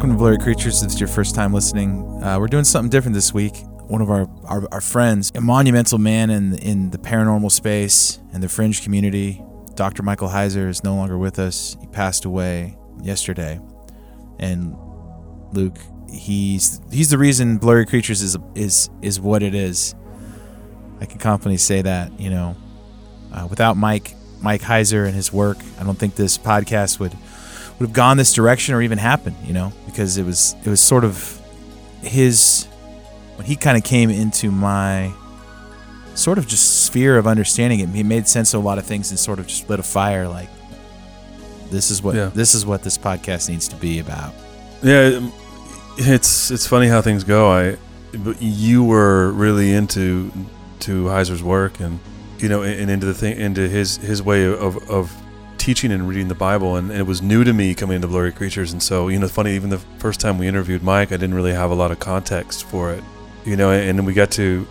Welcome to Blurry Creatures. If it's your first time listening, uh, we're doing something different this week. One of our, our, our friends, a monumental man in, in the paranormal space and the fringe community, Dr. Michael Heiser, is no longer with us. He passed away yesterday. And Luke, he's he's the reason Blurry Creatures is is is what it is. I can confidently say that. You know, uh, without Mike Mike Heiser and his work, I don't think this podcast would would have gone this direction or even happened. You know, because it was it was sort of his when he kind of came into my sort of just sphere of understanding it. He made sense of a lot of things and sort of just lit a fire. Like this is what Yeah. this is what this podcast needs to be about. Yeah, um, it's it's funny how things go. I, but you were really into to Heiser's work and you know and into the thing into his his way of of teaching and reading the Bible and, and it was new to me coming into Blurry Creatures and so you know funny even the first time we interviewed Mike I didn't really have a lot of context for it you know and then we got to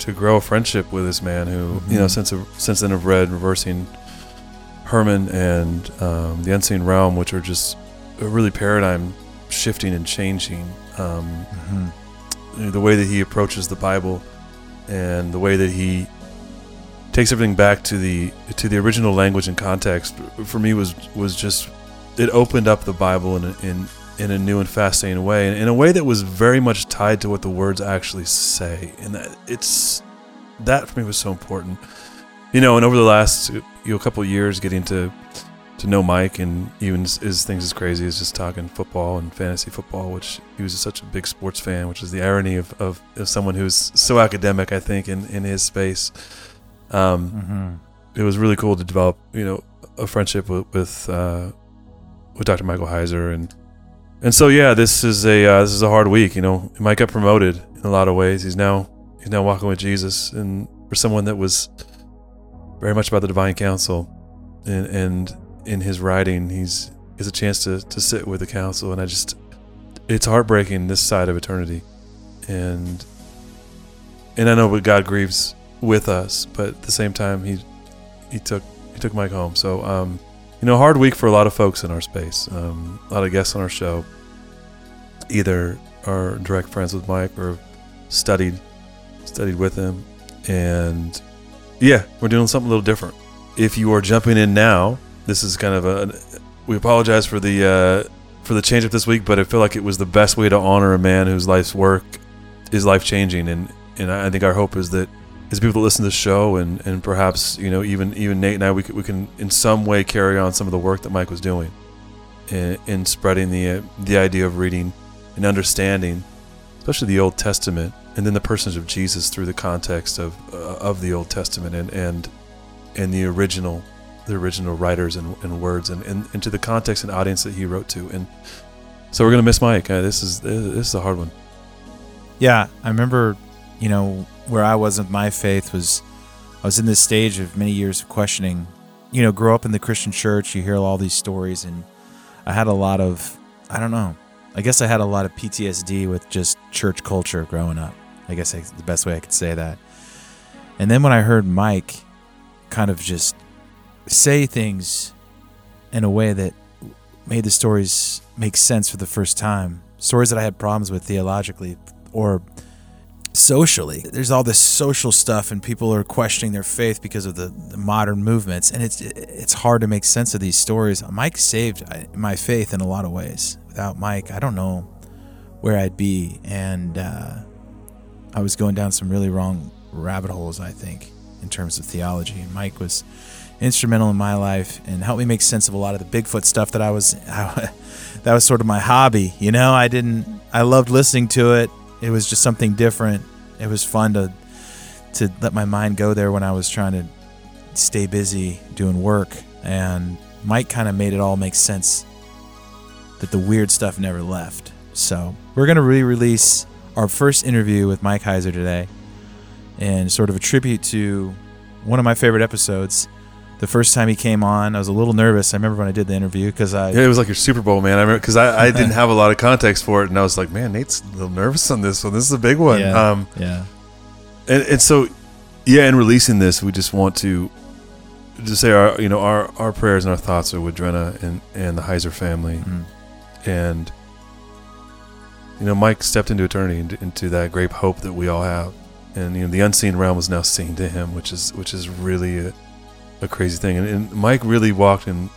to grow a friendship with this man who you know Mhm. since since then have read reversing Hermon and um, the Unseen Realm which are just really paradigm shifting and changing. Um, Mm-hmm. the way that he approaches the Bible and the way that he takes everything back to the to the original language and context for me was was just it opened up the Bible in a, in in a new and fascinating way in a way that was very much tied to what the words actually say and that it's that for me was so important you know and over the last you know couple years getting to to know Mike and even his things as crazy as just talking football and fantasy football, which he was such a big sports fan, which is the irony of, of, of someone who's so academic, I think, in, in his space. Um, Mm-hmm. it was really cool to develop, you know, a friendship with with, uh, with Dr. Michael Heiser, and and so yeah, this is a uh, this is a hard week. You know, Mike got promoted in a lot of ways. He's now he's now walking with Jesus, and for someone that was very much about the divine council, and and in his writing, he's has a chance to to sit with the council, and I just it's heartbreaking this side of eternity, and and I know what God grieves with us, but at the same time, he he took he took Mike home. So um, you know, hard week for a lot of folks in our space. Um, a lot of guests on our show either are direct friends with Mike or studied studied with him, and yeah, we're doing something a little different. If you are jumping in now, this is kind of a. We apologize for the uh, for the change up this week, but I feel like it was the best way to honor a man whose life's work is life changing, and and I think our hope is that as people that listen to the show, and and perhaps you know even even Nate and I, we can, we can in some way carry on some of the work that Mike was doing, in, in spreading the uh, the idea of reading and understanding, especially the Old Testament, and then the personage of Jesus through the context of uh, of the Old Testament and and and the original the original writers and, and words and, and into the context and audience that he wrote to. And so we're gonna miss Mike. Uh, this is this is a hard one. Yeah, I remember, you know, where I was with my faith was I was in this stage of many years of questioning. You know, grow up in the Christian church, you hear all these stories, and I had a lot of, I don't know, I guess I had a lot of PTSD with just church culture growing up. I guess the best way I could say that. And then when I heard Mike kind of just say things in a way that made the stories make sense for the first time, stories that I had problems with theologically or socially. There's all this social stuff, and people are questioning their faith because of the, the modern movements, and it's it's hard to make sense of these stories. Mike saved my faith in a lot of ways. Without Mike, I don't know where I'd be, and uh, I was going down some really wrong rabbit holes. I think in terms of theology, and Mike was instrumental in my life and helped me make sense of a lot of the Bigfoot stuff that I was that was sort of my hobby. You know, I didn't I loved listening to it. It was just something different. It was fun to to let my mind go there when I was trying to stay busy doing work and Mike kind of made it all make sense that the weird stuff never left. So, we're to re-release our first interview with Mike Heiser today and sort of a tribute to one of my favorite episodes. The first time he came on, I was a little nervous. I remember when I did the interview because I yeah it was like your Super Bowl man I remember because I, I didn't have a lot of context for it and I was like man Nate's a little nervous on this one this is a big one Yeah. um yeah. and, and so yeah in releasing this we just want to just say our you know our our prayers and our thoughts are with Drenna and and the Heiser family Mhm. and you know, Mike stepped into eternity, into, into that great hope that we all have, and you know, the unseen realm was now seen to him, which is which is really a, a crazy thing. And, and Mike really walked in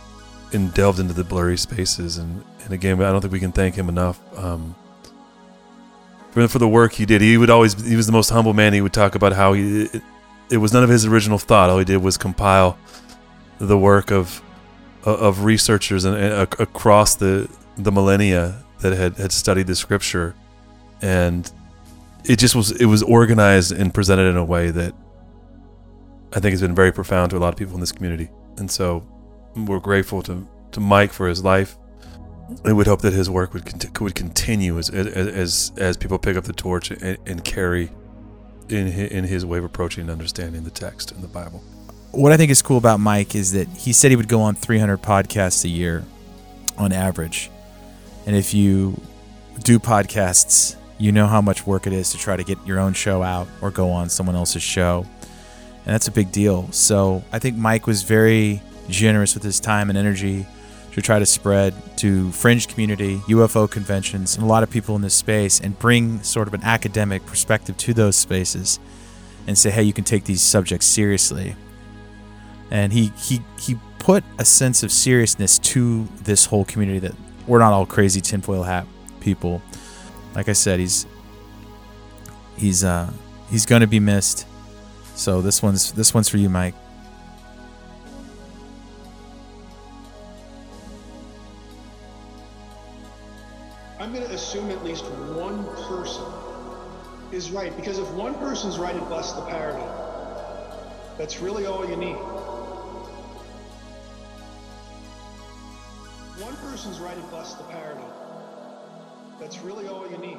and delved into the blurry spaces, and and again, I don't think we can thank him enough. Um, for, for the work he did, he would always he was the most humble man. He would talk about how he it, it was none of his original thought. All he did was compile the work of of researchers and, and across the the millennia that had, had studied the scripture and it just was it was organized and presented in a way that I think has been very profound to a lot of people in this community. And so we're grateful to, to Mike for his life. And we would hope that his work would cont- would continue as as as people pick up the torch and, and carry in his, in his way of approaching and understanding the text in the Bible. What I think is cool about Mike is that he said he would go on 300 podcasts a year on average. And if you do podcasts, you know how much work it is to try to get your own show out or go on someone else's show. And that's a big deal. So I think Mike was very generous with his time and energy to try to spread to fringe community, UFO conventions, and a lot of people in this space and bring sort of an academic perspective to those spaces and say, hey, you can take these subjects seriously. And he, he, he put a sense of seriousness to this whole community that we're not all crazy tinfoil hat people. Like I said, he's he's uh he's gonna be missed. So this one's this one's for you, Mike. I'm going to assume at least one person is right because if one person's right, it busts the paradigm. That's really all you need. One person's right, it busts the paradigm. That's really all you need.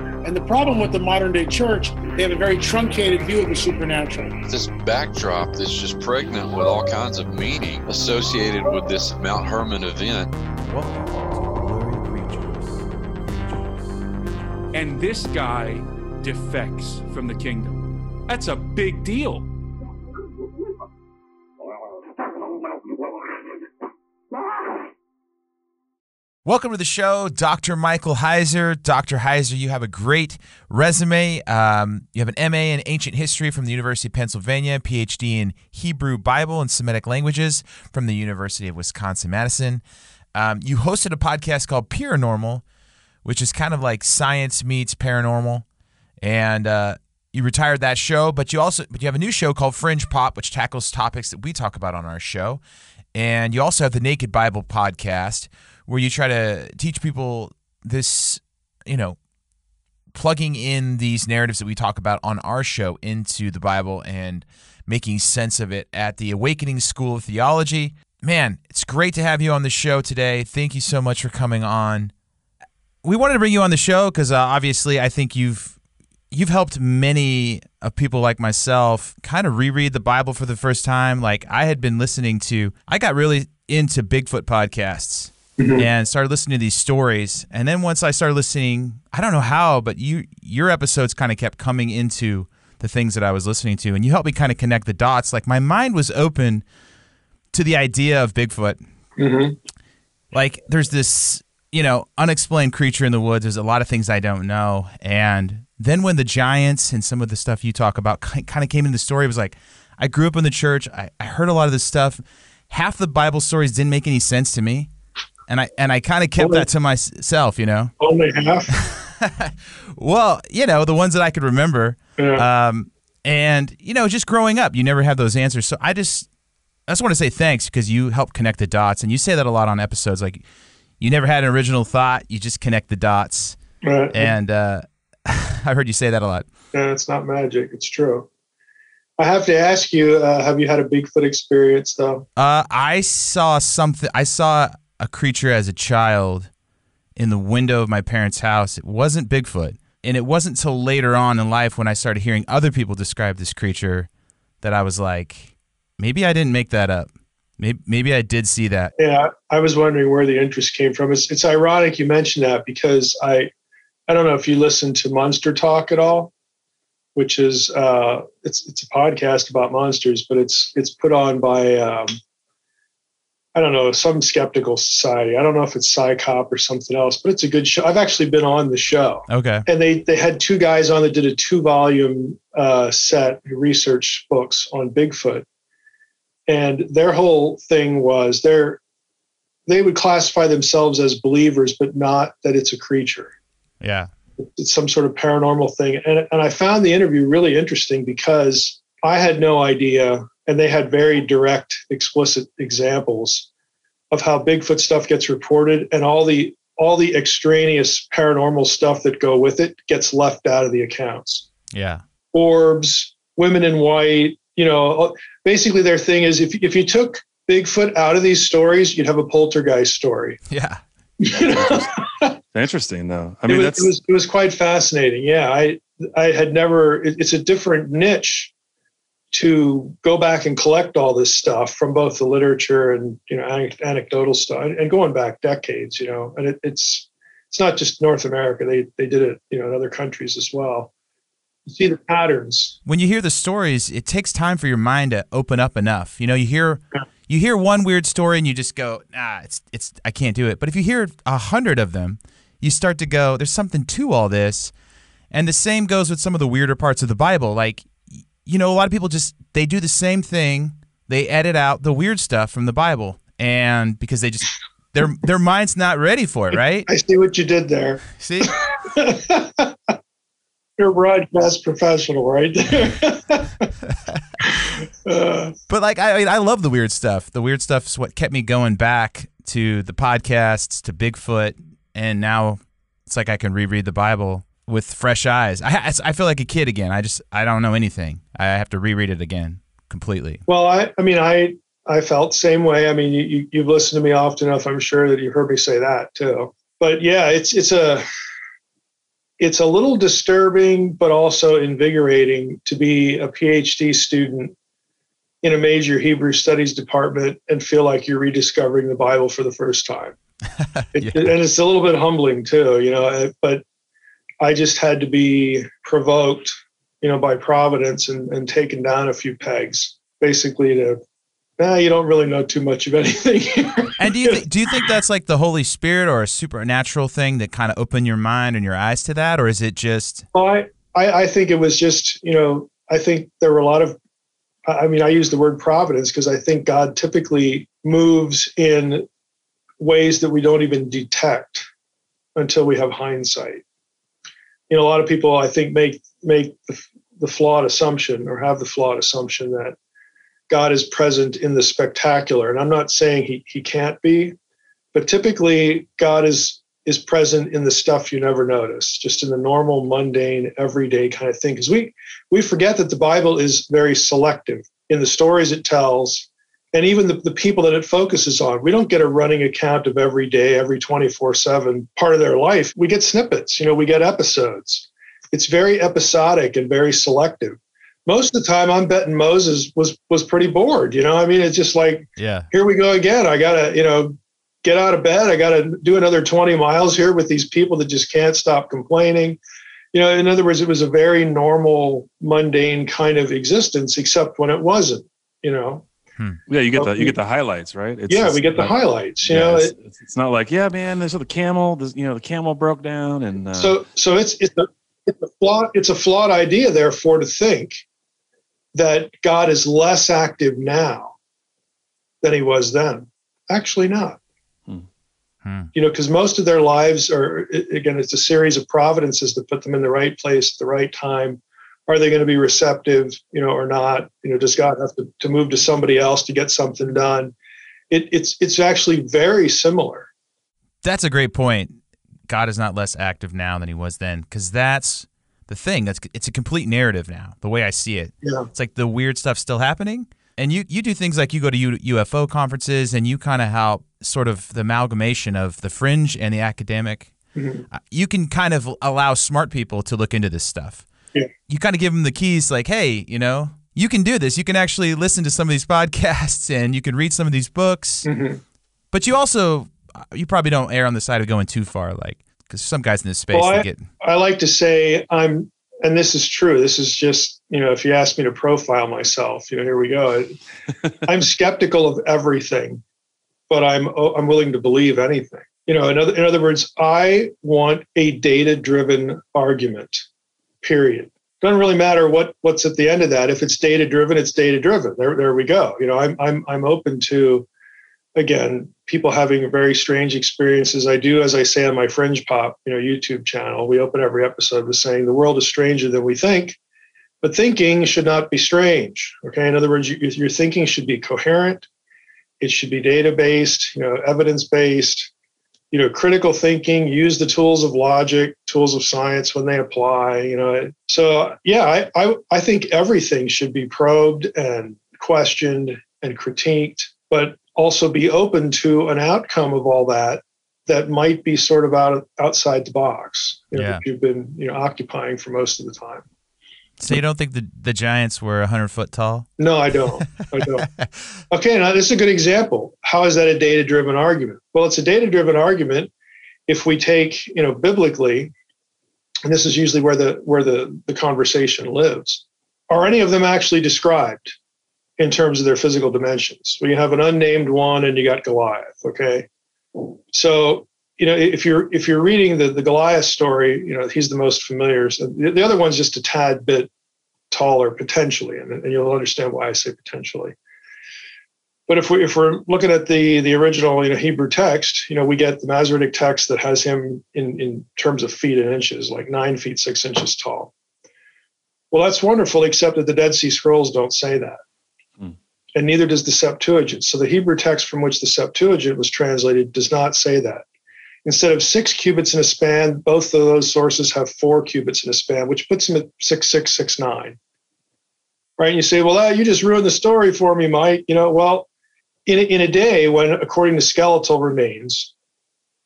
And the problem with the modern day church, they have a very truncated view of the supernatural. This backdrop that's just pregnant with all kinds of meaning associated with this Mount Hermon event. and this guy defects from the kingdom. That's a big deal. Welcome to the show, Dr. Michael Heiser. Dr. Heiser, you have a great resume. Um, you have an MA in Ancient History from the University of Pennsylvania, PhD in Hebrew Bible and Semitic Languages from the University of Wisconsin Madison. Um, you hosted a podcast called PEERanormal, which is kind of like science meets paranormal, and uh, you retired that show. But you also but you have a new show called Fringe Pop, which tackles topics that we talk about on our show, and you also have the Naked Bible podcast where you try to teach people this, you know, plugging in these narratives that we talk about on our show into the Bible and making sense of it at the Awakening School of Theology. Man, it's great to have you on the show today. Thank you so much for coming on. We wanted to bring you on the show because uh, obviously I think you've you've helped many of people like myself kind of reread the Bible for the first time. Like I had been listening to, I got really into Bigfoot podcasts Mm-hmm. and started listening to these stories. And then once I started listening, I don't know how, but you your episodes kind of kept coming into the things that I was listening to, and you helped me kind of connect the dots. Like my mind was open to the idea of Bigfoot. Mm-hmm. Like there's this, you know, unexplained creature in the woods. There's a lot of things I don't know, and then when the giants and some of the stuff you talk about kind of came into the story, it was like I grew up in the church. I, I heard a lot of this stuff. Half the Bible stories didn't make any sense to me and I and I kind of kept that to myself, you know. Only half. well, you know, the ones that I could remember. Yeah. Um, and you know, just growing up, you never have those answers. So I just, I just want to say thanks because you help connect the dots, and you say that a lot on episodes. Like, you never had an original thought, you just connect the dots. Right. And uh, I've heard you say that a lot. Yeah, it's not magic. It's true. I have to ask you: uh, Have you had a Bigfoot experience, though? Uh, I saw something. I saw a creature as a child in the window of my parents' house. It wasn't Bigfoot, and it wasn't till later on in life when I started hearing other people describe this creature that I was like, maybe I didn't make that up. Maybe, maybe I did see that. Yeah, I was wondering where the interest came from. It's it's ironic you mentioned that because I I don't know if you listen to Monster Talk at all, which is uh, it's it's a podcast about monsters, but it's it's put on by um, I don't know some skeptical society. I don't know if it's CSICOP or something else, but it's a good show. I've actually been on the show. Okay. And they they had two guys on that did a two volume uh, set research books on Bigfoot and their whole thing was they're they would classify themselves as believers but not that it's a creature yeah it's some sort of paranormal thing and, and i found the interview really interesting because i had no idea and they had very direct explicit examples of how bigfoot stuff gets reported and all the all the extraneous paranormal stuff that go with it gets left out of the accounts yeah orbs women in white you know, uh, basically their thing is if if you took Bigfoot out of these stories, you'd have a poltergeist story. Yeah. Interesting though. I mean, it was, that's it was, it was quite fascinating. Yeah, I I had never. It, it's a different niche to go back and collect all this stuff from both the literature and you know anecdotal stuff and going back decades. You know, and it, it's it's not just North America. They they did it you know in other countries as well You see the patterns. When you hear the stories, it takes time for your mind to open up enough. You know, you hear you hear one weird story and you just go, "Ah, it's it's I can't do it." But if you hear a hundred of them, you start to go, "There's something to all this." And the same goes with some of the weirder parts of the Bible. Like, you know, a lot of people just they do the same thing. They edit out the weird stuff from the Bible, and because they just their their mind's not ready for it, right? I see what you did there. See. you're a broadcast professional right there. uh, but like I, I mean, I love the weird stuff. The weird stuff is what kept me going back to the podcasts, to Bigfoot, and now it's like I can reread the Bible with fresh eyes. I I feel like a kid again. I just I don't know anything. I have to reread it again completely. Well, I I mean I I felt same way. I mean you you've listened to me often enough. I'm sure that you've heard me say that too. But yeah, it's it's a it's a little disturbing, but also invigorating to be a PhD student in a major Hebrew studies department and feel like you're rediscovering the Bible for the first time. It. And it's a little bit humbling too, you know, but I just had to be provoked, you know, by Providence and, and taken down a few pegs, basically to nah, you don't really know too much of anything and do you th- do you think that's like the Holy Spirit or a supernatural thing that kind of opened your mind and your eyes to that, or is it just? Well, I, I, I think it was just you know I think there were a lot of I mean I use the word providence because I think God typically moves in ways that we don't even detect until we have hindsight. You know, a lot of people I think make make the, the flawed assumption or have the flawed assumption that God is present in the spectacular. And I'm not saying he, he can't be, but typically God is is present in the stuff you never notice, just in the normal, mundane, everyday kind of thing. Because we we forget that the Bible is very selective in the stories it tells, and even the, the people that it focuses on. We don't get a running account of every day, every 24-7 part of their life. We get snippets, you know, we get episodes. It's very episodic and very selective most of the time I'm betting Moses was was pretty bored. You know, I mean, it's just like, yeah, here we go again. I gotta, you know, get out of bed. I gotta do another 20 miles here with these people that just can't stop complaining. You know, in other words, it was a very normal, mundane kind of existence, except when it wasn't. You know. Hmm. Yeah, you get the you get the highlights, right? It's, yeah, we get the highlights. You yeah, know, it's, it, it's, not like yeah, man. There's the camel. There's, you know, the camel broke down, and uh, so so it's it's a it's a flawed it's a flawed idea, therefore, to think that God is less active now than he was then. Actually, not. Hmm. Hmm. You know, because most of their lives are, again, it's a series of providences that put them in the right place at the right time. Are they going to be receptive, you know, or not? You know, does God have to, to move to somebody else to get something done? It, it's it's actually very similar. That's a great point. God is not less active now than he was then, because that's the thing. That's it's a complete narrative now. The way I see it, Yeah. it's like the weird stuff still happening. And you you do things like you go to U- UFO conferences and you kind of help sort of the amalgamation of the fringe and the academic. Mhm. Uh, You can kind of allow smart people to look into this stuff. Yeah. You kind of give them the keys, like, hey, you know, you can do this. You can actually listen to some of these podcasts and you can read some of these books. Mhm. But you also, uh, you probably don't err on the side of going too far, like, because some guys in this space Well, they I- get. I like to say I'm, and this is true. This is just, you know, if you ask me to profile myself, you know, here we go. I'm skeptical of everything, but I'm I'm willing to believe anything. You know, in other in other words, I want a data-driven argument. Period. Doesn't really matter what what's at the end of that. If it's data-driven, it's data-driven. There there we go. You know, I'm I'm I'm open to again people having very strange experiences i do as i say on my fringe pop you know youtube channel we open every episode with saying the world is stranger than we think but thinking should not be strange okay in other words you, your thinking should be coherent it should be data based you know evidence based you know critical thinking use the tools of logic tools of science when they apply you know so yeah i i, I think everything should be probed and questioned and critiqued but also be open to an outcome of all that that might be sort of out of, outside the box you know, Yeah. that you've been you know occupying for most of the time So you don't think the, the Giants were 100 foot tall? no i don't. I don't. Okay now this is a good example. How is that a data driven argument? Well it's a data driven argument if we take you know biblically and this is usually where the where the the conversation lives. Are any of them actually described in terms of their physical dimensions? Well you have an unnamed one and you got goliath okay? So you know if you're if you're reading the the goliath story you know he's the most familiar so the, the other one's just a tad bit taller potentially and, and you'll understand why i say potentially but if, we, if we're looking at the, the original you know, Hebrew text, you know, we get the Masoretic text that has him in, in terms of feet and inches, like nine feet, six inches tall. Well, that's wonderful, except that the Dead Sea Scrolls don't say that. Hmm. And neither does the Septuagint. So the Hebrew text from which the Septuagint was translated does not say that. Instead of six cubits in a span, both of those sources have four cubits in a span, which puts them at 6669. Right? And you say, well, ah, you just ruined the story for me, Mike. You know, well, in a, in a day when, according to skeletal remains,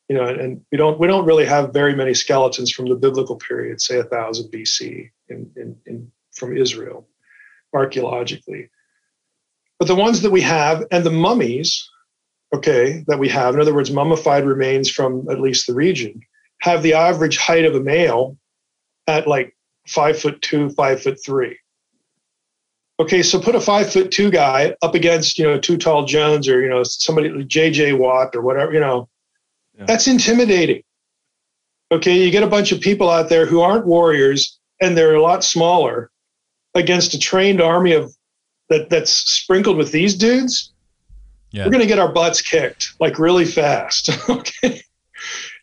you know, and we don't we don't really have very many skeletons from the biblical period, say a thousand BC, in, in, in from Israel, archaeologically. But the ones that we have and the mummies, okay, that we have, in other words, mummified remains from at least the region, have the average height of a male at like five foot two, five foot three. Okay, so put a five foot two guy up against, you know, Too Tall Jones or, you know, somebody like JJ Watt or whatever, you know, Yeah. that's intimidating. Okay, you get a bunch of people out there who aren't warriors and they're a lot smaller against a trained army of that that's sprinkled with these dudes. Yeah. We're gonna get our butts kicked like really fast. okay.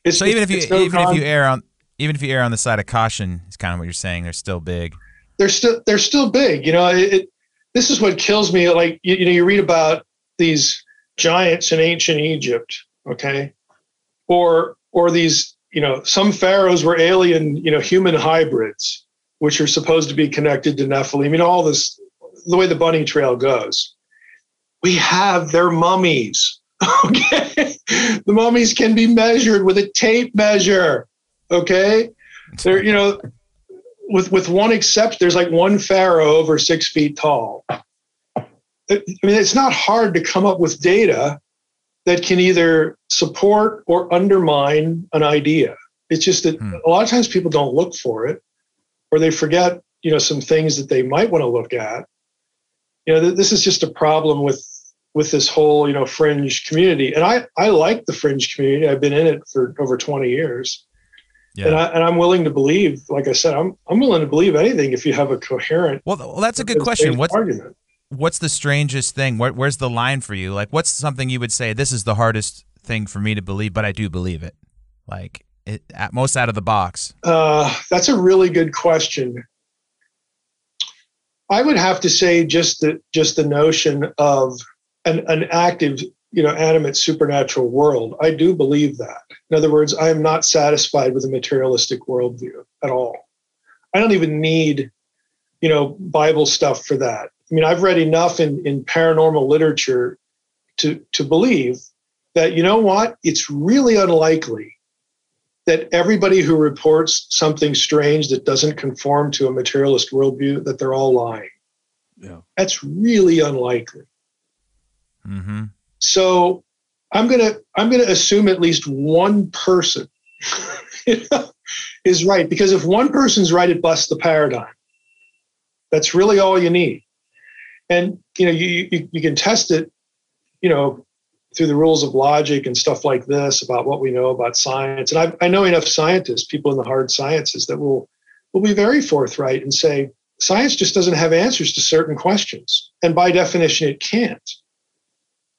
It's, So even if you no even if you err on even if you err on the side of caution, is kind of what you're saying. They're still big. they're still they're still big. You know, it, it, this is what kills me. Like you, you know, you read about these giants in ancient Egypt, okay, or or these you know some pharaohs were alien you know human hybrids, which are supposed to be connected to Nephilim. You know all this the way the bunny trail goes. We have their mummies. Okay, the mummies can be measured with a tape measure. Okay, they're you know with with one exception, there's like one pharaoh over six feet tall. I mean, it's not hard to come up with data that can either support or undermine an idea. It's just that Hmm. a lot of times people don't look for it, or they forget, you know, some things that they might want to look at. You know, th- this is just a problem with with this whole, you know, fringe community. And I I like the fringe community. I've been in it for over 20 years Yeah. and I and I'm willing to believe. Like I said, I'm I'm willing to believe anything if you have a coherent. well, well, that's a good question. What's argument? what's the strangest thing? Where, where's the line for you? Like, what's something you would say? This is the hardest thing for me to believe, but I do believe it. Like, it, at most out of the box. Uh, that's a really good question. I would have to say just the just the notion of an, an active, you know, animate supernatural world. I do believe that. In other words, I am not satisfied with a materialistic worldview at all. I don't even need, you know, Bible stuff for that. I mean, I've read enough in, in paranormal literature to to believe that you know what, it's really unlikely that everybody who reports something strange that doesn't conform to a materialist worldview that they're all lying. Yeah. That's really unlikely. Mm-hmm. So I'm gonna I'm gonna assume at least one person is right because if one person's right, it busts the paradigm. That's really all you need, and you know you you, you can test it, you know, through the rules of logic and stuff like this about what we know about science. And I, I know enough scientists, people in the hard sciences, that will will be very forthright and say science just doesn't have answers to certain questions, and by definition, it can't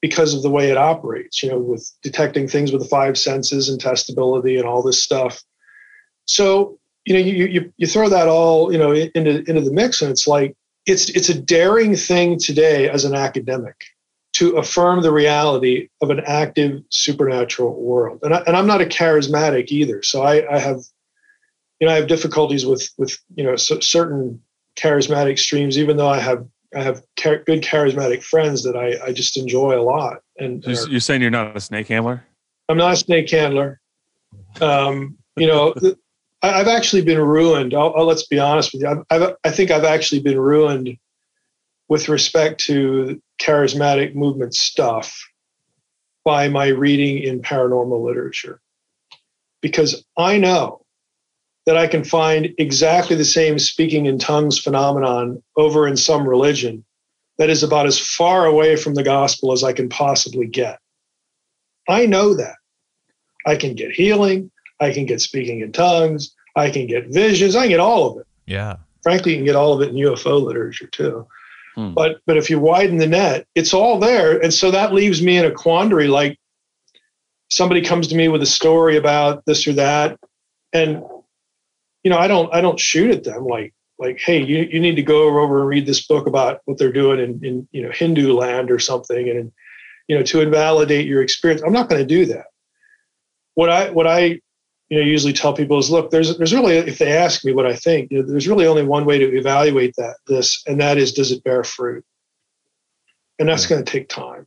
because of the way it operates, you know, with detecting things with the five senses and testability and all this stuff. So, you know, you, you, you throw that all, you know, into, into the mix and it's like, it's, it's a daring thing today as an academic to affirm the reality of an active supernatural world. And, I, and I'm not a charismatic either. So I, I have, you know, I have difficulties with, with, you know, certain charismatic streams, even though I have I have char- good charismatic friends that I, I just enjoy a lot. And so you're saying you're not a snake handler? I'm not a snake handler. Um, you know, I, have actually been ruined. I'll, I'll, let's be honest with you. I've, I've, I think I've actually been ruined with respect to charismatic movement stuff by my reading in paranormal literature, because I know that I can find exactly the same speaking in tongues phenomenon over in some religion that is about as far away from the gospel as I can possibly get. I know that. I can get healing, I can get speaking in tongues, I can get visions, I can get all of it. Yeah. Frankly, you can get all of it in UFO literature too. Hmm. But but if you widen the net, it's all there. And so that leaves me in a quandary like somebody comes to me with a story about this or that and you know, I don't I don't shoot at them like like, hey, you, you need to go over and read this book about what they're doing in, in you know Hindu land or something, and you know to invalidate your experience. I'm not going to do that. What I what I you know usually tell people is, look, there's there's really if they ask me what I think, you know, there's really only one way to evaluate that this, and that is does it bear fruit, and that's going to take time.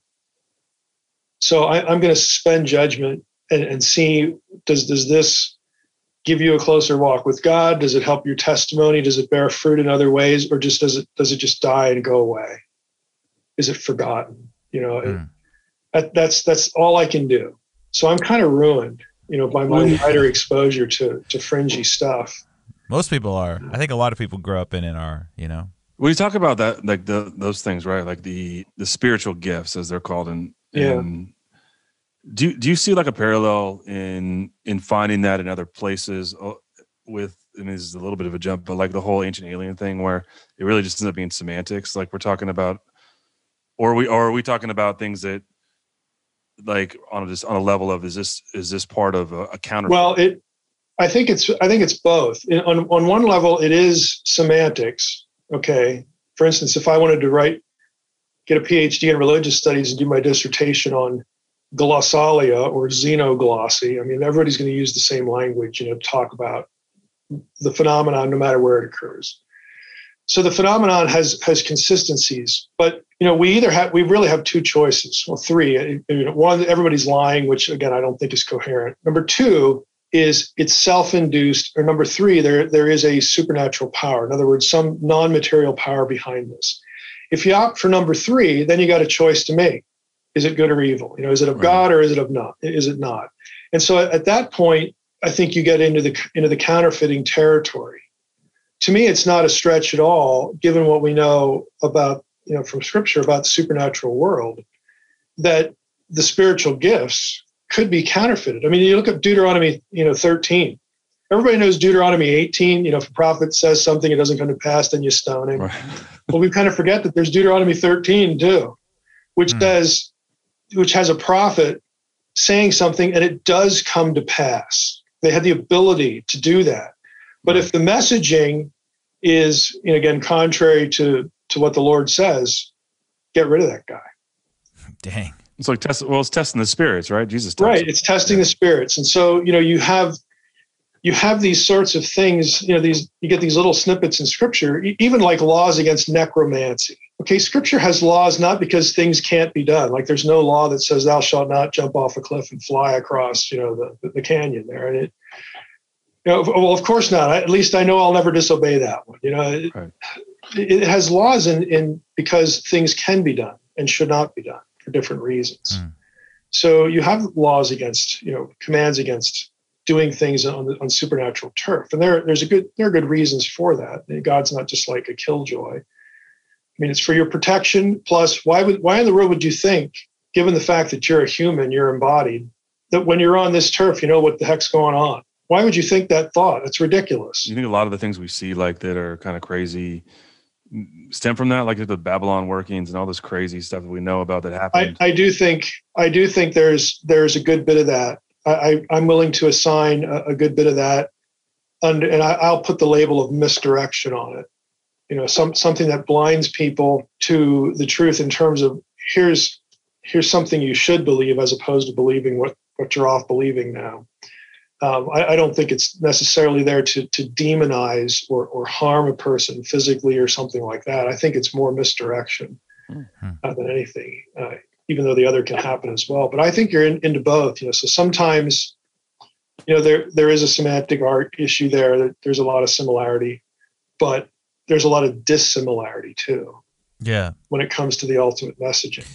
So I, I'm going to suspend judgment and, and see does does this give you a closer walk with God? Does it help your testimony? Does it bear fruit in other ways, or just does it does it just die and go away? Is it forgotten? You know, mm. it, that, that's that's all I can do. So I'm kind of ruined, you know, by my wider exposure to to fringy stuff. Most people are. I think a lot of people grow up in it are. You know. When you talk about that, like the those things, right? Like the the spiritual gifts, as they're called in, in do do you see like a parallel in in finding that in other places uh, with I mean, this is a little bit of a jump, but like the whole ancient alien thing, where it really just ends up being semantics. Like we're talking about, or we or are we talking about things that, like on a, just on a level of is this is this part of a, a counter? Well, it, I think it's I think it's both. On on one level, it is semantics. Okay, for instance, if I wanted to write, get a PhD in religious studies and do my dissertation on glossolalia or xenoglossy. I mean, everybody's going to use the same language, you know, talk about the phenomenon no matter where it occurs. So the phenomenon has has consistencies, but you know, we either have we really have two choices, well, three. Uh, one, everybody's lying, which again I don't think is coherent. Number two is it's self-induced, or number three, there there is a supernatural power. In other words, some non-material power behind this. If you opt for number three, then you got a choice to make is it good or evil? You know, is it of right. God or is it of not? Is it not? And so at that point, I think you get into the into the counterfeiting territory. To me, it's not a stretch at all, given what we know about you know from Scripture about the supernatural world, that the spiritual gifts could be counterfeited. I mean, you look at Deuteronomy, you know, 13. Everybody knows Deuteronomy 18. You know, if a prophet says something, it doesn't come to pass, then you stone him. Right. well, we kind of forget that there's Deuteronomy 13 too, which mm. says which has a prophet saying something and it does come to pass. They had the ability to do that. But if the messaging is, you know, again, contrary to, to what the Lord says, get rid of that guy. Dang. It's like test. Well, it's testing the spirits, right? Jesus. Right. It's testing yeah. the spirits, and so you know you have you have these sorts of things, you know, these you get these little snippets in scripture, even like laws against necromancy. Okay, scripture has laws not because things can't be done. Like there's no law that says thou shalt not jump off a cliff and fly across, you know, the, the canyon there. And it, you know, well, of course not. At least I know I'll never disobey that one. You know, it, right. it has laws in, in because things can be done and should not be done for different reasons. Mm. So you have laws against, you know, commands against doing things on, the, on supernatural turf, and there there's a good there are good reasons for that. God's not just like a killjoy. I mean, it's for your protection. Plus, why would why in the world would you think, given the fact that you're a human, you're embodied, that when you're on this turf, you know what the heck's going on? Why would you think that thought? It's ridiculous. You think a lot of the things we see like that are kind of crazy stem from that, like the Babylon workings and all this crazy stuff that we know about that happened? I, I do think I do think there's there's a good bit of that. I, I'm willing to assign a, a, good bit of that, under, and I, will put the label of misdirection on it. You know, some something that blinds people to the truth in terms of here's here's something you should believe as opposed to believing what what you're off believing now. Um, I, I, don't think it's necessarily there to to demonize or or harm a person physically or something like that. I think it's more misdirection mm-hmm. uh, than anything. Uh, even though the other can happen as well. But I think you're in, into both. You know, so sometimes, you know, there there is a semantic art issue there. There's a lot of similarity, but there's a lot of dissimilarity too. Yeah. When it comes to the ultimate messaging.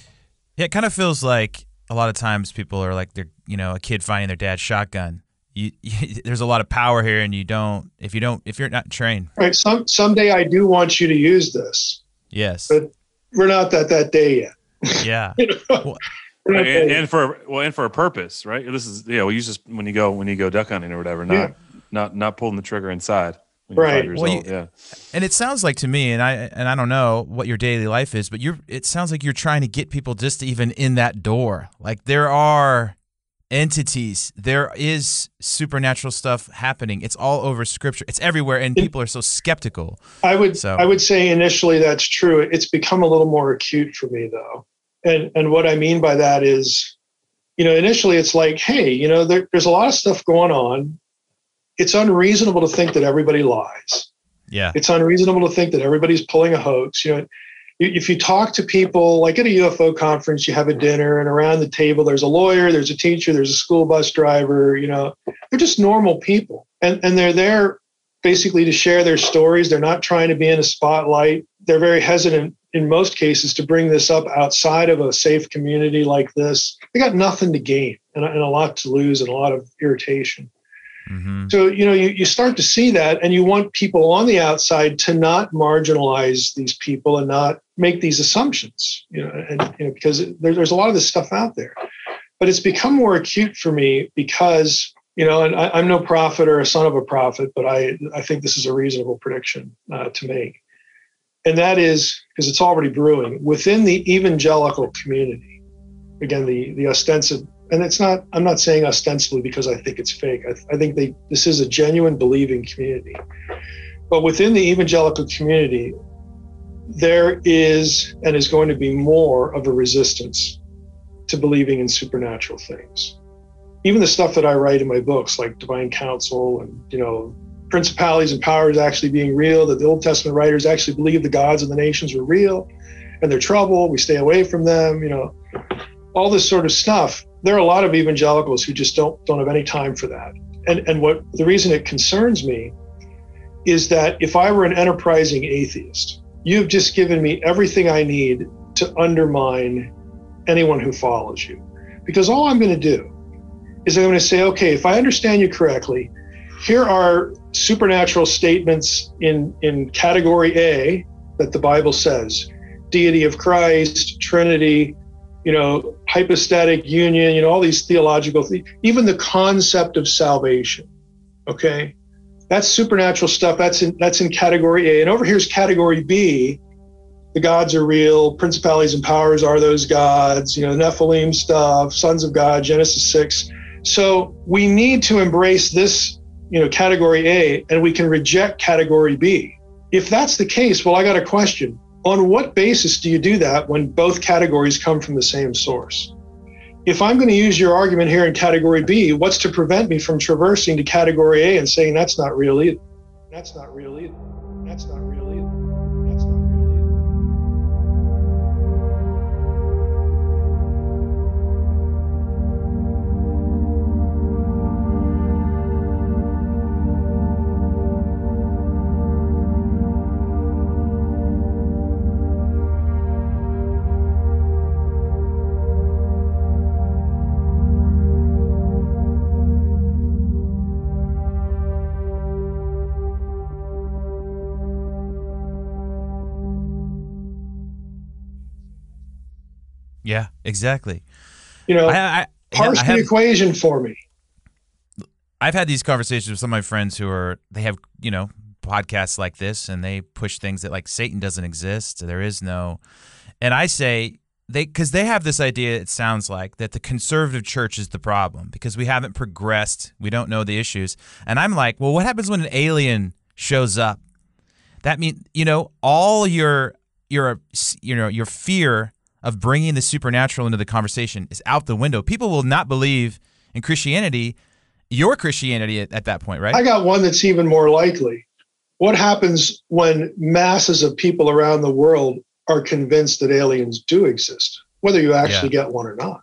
Yeah, it kind of feels like a lot of times people are like they're you know a kid finding their dad's shotgun. You, you, there's a lot of power here, and you don't if you don't if you're not trained. Right. Some someday I do want you to use this. Yes. But we're not at that day yet. Yeah. well, and, and, for well, and for a purpose, right? This is yeah. We use this when you go when you go duck hunting or whatever. Not yeah. not not pulling the trigger inside. Right. Well, you, yeah. And it sounds like to me, and I and I don't know what your daily life is, but you're. It sounds like you're trying to get people just even in that door. Like there are entities. There is supernatural stuff happening. It's all over scripture. It's everywhere and people are so skeptical. I would so. I would say initially that's true. It's become a little more acute for me though. And and what I mean by that is, you know, initially it's like, hey, you know, there, there's a lot of stuff going on. It's unreasonable to think that everybody lies. Yeah. It's unreasonable to think that everybody's pulling a hoax. You know, if you talk to people like at a UFO conference, you have a dinner and around the table there's a lawyer, there's a teacher, there's a school bus driver, you know, they're just normal people. And and they're there basically to share their stories. They're not trying to be in a spotlight. They're very hesitant in most cases to bring this up outside of a safe community like this. They got nothing to gain and, and a lot to lose and a lot of irritation. Mm-hmm. So, you know, you, you start to see that, and you want people on the outside to not marginalize these people and not make these assumptions, you know, and you know, because there, there's a lot of this stuff out there. But it's become more acute for me because, you know, and I, am no prophet or a son of a prophet, but I, I think this is a reasonable prediction uh, to make. And that is because it's already brewing within the evangelical community. Again, the, the ostensive and it's not i'm not saying ostensibly because i think it's fake. I, I, think they this is a genuine believing community. But within the evangelical community there is and is going to be more of a resistance to believing in supernatural things. Even the stuff that i write in my books like divine council and you know principalities and powers actually being real that the old testament writers actually believed the gods of the nations were real and they're trouble we stay away from them you know. All this sort of stuff there are a lot of evangelicals who just don't don't have any time for that. And and what the reason it concerns me is that if I were an enterprising atheist, you've just given me everything I need to undermine anyone who follows you. Because all I'm going to do is I'm going to say, okay, if I understand you correctly, here are supernatural statements in, in category A that the Bible says deity of Christ, Trinity, you know, hypostatic union, you know, all these theological things, even the concept of salvation. Okay. That's supernatural stuff. That's in that's in category A. And over here's category B. The gods are real, principalities and powers are those gods, you know, Nephilim stuff, sons of God, Genesis 6. So we need to embrace this, you know, category A and we can reject category B. If that's the case, well, I got a question on what basis do you do that when both categories come from the same source? if I'm going to use your argument here in category B, what's to prevent me from traversing to category A and saying that's not real either? That's not real either. That's not real Yeah, exactly. You know, I, I, parse I the have, equation for me. I've had these conversations with some of my friends who are they have you know podcasts like this and they push things that like Satan doesn't exist, there is no, and I say they because they have this idea. It sounds like that the conservative church is the problem because we haven't progressed, we don't know the issues, and I'm like, well, what happens when an alien shows up? That means you know all your your you know your fear of bringing the supernatural into the conversation is out the window. People will not believe in Christianity, your Christianity at, at that point, right? I got one that's even more likely. What happens when masses of people around the world are convinced that aliens do exist, whether you actually get one or not?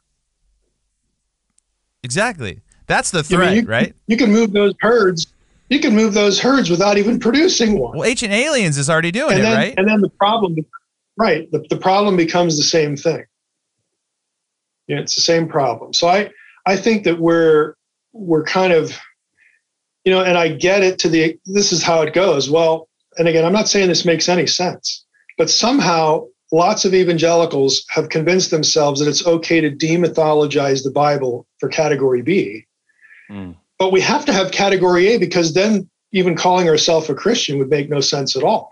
exactly. That's the mean, threat, you- right? You can move those herds. You can move those herds without even producing one. Well, Ancient Aliens is already doing and it, then, right? and then the problem, right? The, the problem becomes the same thing. Yeah, it's the same problem. So I, I think that we're we're kind of, you know, and I get it to the this is how it goes. Well, and again, I'm not saying this makes any sense, but somehow lots of evangelicals have convinced themselves that it's okay to demythologize the Bible for category B. Mm. But we have to have category A because then even calling ourselves a Christian would make no sense at all.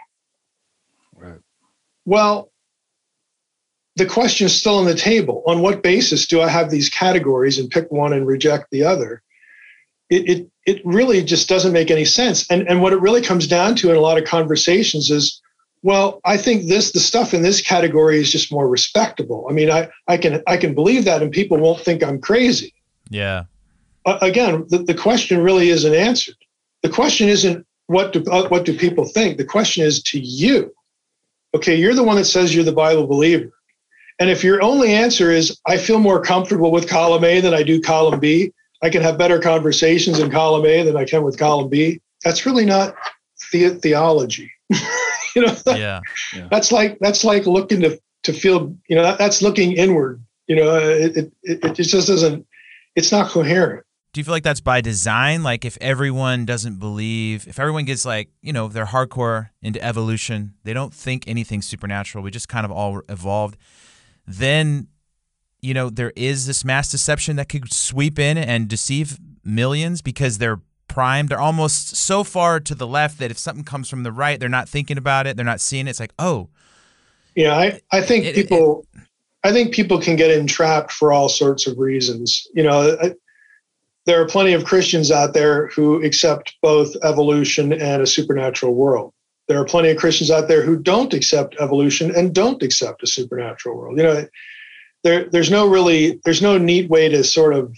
Well, the question is still on the table. On what basis do I have these categories and pick one and reject the other? It, it, it really just doesn't make any sense. And, and what it really comes down to in a lot of conversations is, well, I think this, the stuff in this category is just more respectable. I mean, I, I can, I can believe that and people won't think I'm crazy. yeah. Uh, again, the, the question really isn't answered. The question isn't what do, uh, what do people think? The question is to you. Okay, you're the one that says you're the Bible believer. And if your only answer is, I feel more comfortable with column A than I do column B, I can have better conversations in column A than I can with column B, that's really not the- theology. you know, Yeah. that's like that's like looking to to feel you know that, that's looking inward you know it it it just doesn't it's not coherent Do you feel like that's by design? Like if everyone doesn't believe, if everyone gets like, you know, they're hardcore into evolution, they don't think anything supernatural, we just kind of all evolved, then, you know, there is this mass deception that could sweep in and deceive millions because they're primed. They're almost so far to the left that if something comes from the right, they're not thinking about it, they're not seeing it. It's like, oh, yeah i i think It- people i think people can get entrapped for all sorts of reasons you know I, there are plenty of christians out there who accept both evolution and a supernatural world. There are plenty of christians out there who don't accept evolution and don't accept a supernatural world. You know there there's no really there's no neat way to sort of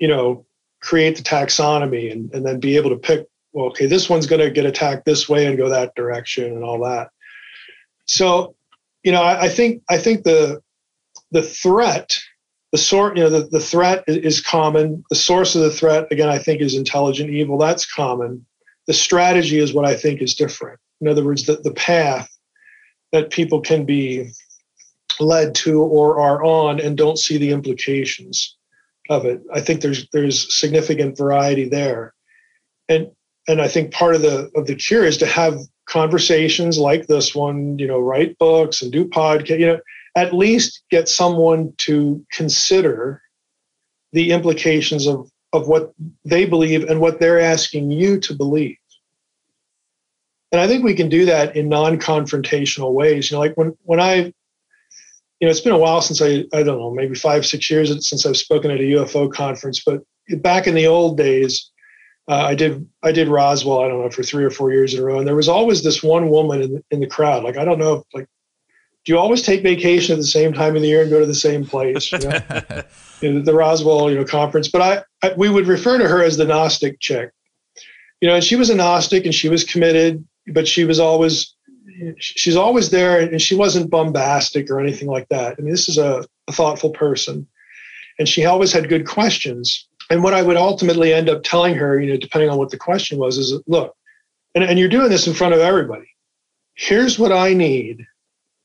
you know create the taxonomy and, and then be able to pick well okay this one's going to get attacked this way and go that direction and all that. So you know I, I think i think the the threat the sort you know the, the threat is common. The source of the threat again i think is intelligent evil. That's common. The strategy is what i think is different. In other words the, the path that people can be led to or are on and don't see the implications of it. I think there's there's significant variety there. And and i think part of the of the cure is to have conversations like this one you know write books and do podcast you know at least get someone to consider the implications of of what they believe and what they're asking you to believe and i think we can do that in non-confrontational ways you know like when when i you know it's been a while since i i don't know maybe five six years since i've spoken at a ufo conference but back in the old days uh, I did I did Roswell I don't know for three or four years in a row, and there was always this one woman in, in the crowd. Like I don't know like do you always take vacation at the same time of the year and go to the same place? You know? you know, the Roswell, you know, conference. But I, I, we would refer to her as the Gnostic chick. You know, and she was a Gnostic and she was committed, but she was always, she's always there, and she wasn't bombastic or anything like that. I mean, this is a, a thoughtful person, and she always had good questions. And what I would ultimately end up telling her, you know, depending on what the question was, is look, and, and you're doing this in front of everybody. Here's what I need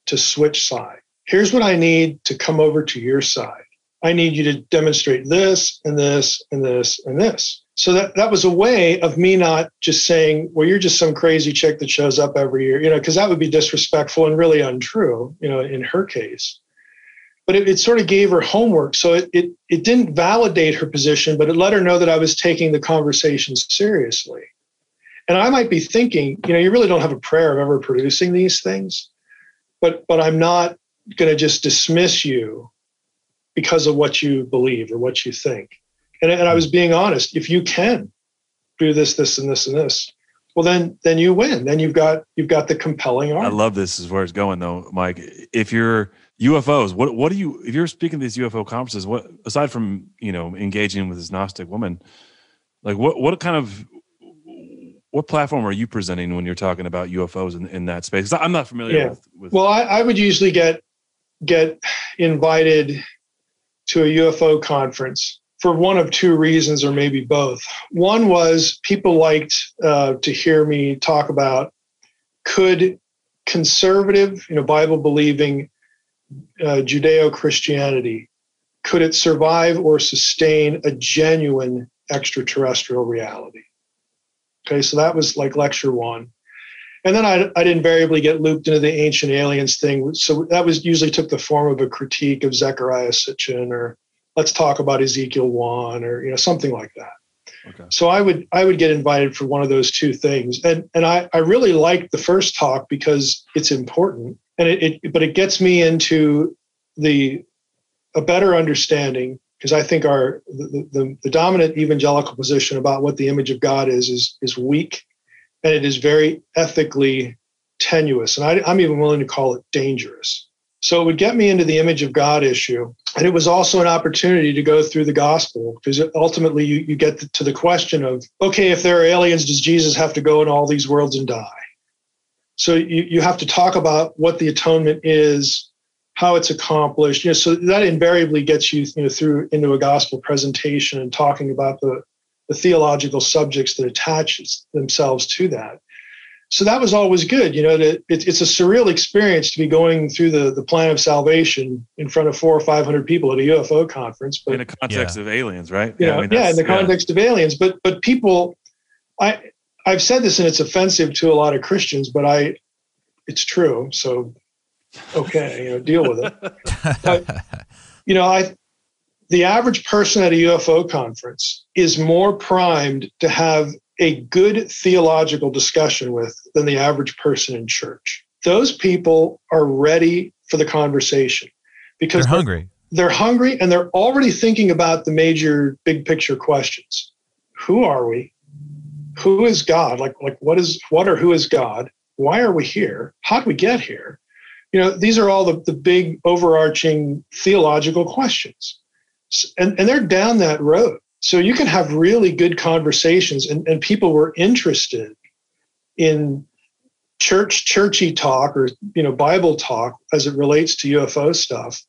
to switch side. Here's what I need to come over to your side. I need you to demonstrate this and this and this and this. So that, that was a way of me not just saying, well, you're just some crazy chick that shows up every year, you know, because that would be disrespectful and really untrue, you know, in her case. But it, it sort of gave her homework. So it, it, it didn't validate her position, but it let her know that I was taking the conversation seriously. And I might be thinking, you know, you really don't have a prayer of ever producing these things but but I'm not going to just dismiss you because of what you believe or what you think. And, and I was being honest. If you can do this, this, and this, and this, well, then then you win. Then you've got you've got the compelling argument. I love this. Is where it's going though, Mike. If you're UFOs, what what do you if you're speaking to these UFO conferences? What aside from you know engaging with this Gnostic woman, like what what kind of what platform are you presenting when you're talking about UFOs in, in that space? I'm not familiar yeah. with, with. Well, I, I would usually get get invited to a UFO conference for one of two reasons, or maybe both. One was people liked uh, to hear me talk about could conservative, you know, Bible believing uh, Judeo Christianity could it survive or sustain a genuine extraterrestrial reality? Okay, so that was like lecture one. And then I'd, I'd, invariably get looped into the ancient aliens thing. So that was usually took the form of a critique of Zecharia Sitchin or let's talk about Ezekiel 1 or you know something like that. Okay. So I would I would get invited for one of those two things. And and I, I really liked the first talk because it's important. And it, it but it gets me into the a better understanding because I think our the, the, the, dominant evangelical position about what the image of God is is is weak, and it is very ethically tenuous, and I, I'm even willing to call it dangerous. So it would get me into the image of God issue, and it was also an opportunity to go through the gospel because ultimately you, you get to the question of okay, if there are aliens, does Jesus have to go in all these worlds and die? So you, you have to talk about what the atonement is, how it's accomplished. You know, so that invariably gets you, you know, through into a gospel presentation and talking about the, the theological subjects that attach themselves to that. So that was always good. You know, it, it's a surreal experience to be going through the, the plan of salvation in front of four or 500 people at a UFO conference. But in the context yeah. of aliens, right? You know, yeah, I mean, yeah in the context yeah. of aliens. But, but people, I, I've said this and it's offensive to a lot of Christians, but I, it's true. So okay, you know, deal with it. but, you know, I the average person at a UFO conference is more primed to have a good theological discussion with than the average person in church. Those people are ready for the conversation because they're hungry. They're hungry and they're already thinking about the major big picture questions. Who are we? Who is God? Like like what is what or who is God? Why are we here? How did we get here? You know, these are all the, the big overarching theological questions. And, and they're down that road. So you can have really good conversations, and, and people were interested in church churchy talk or you know bible talk as it relates to ufo stuff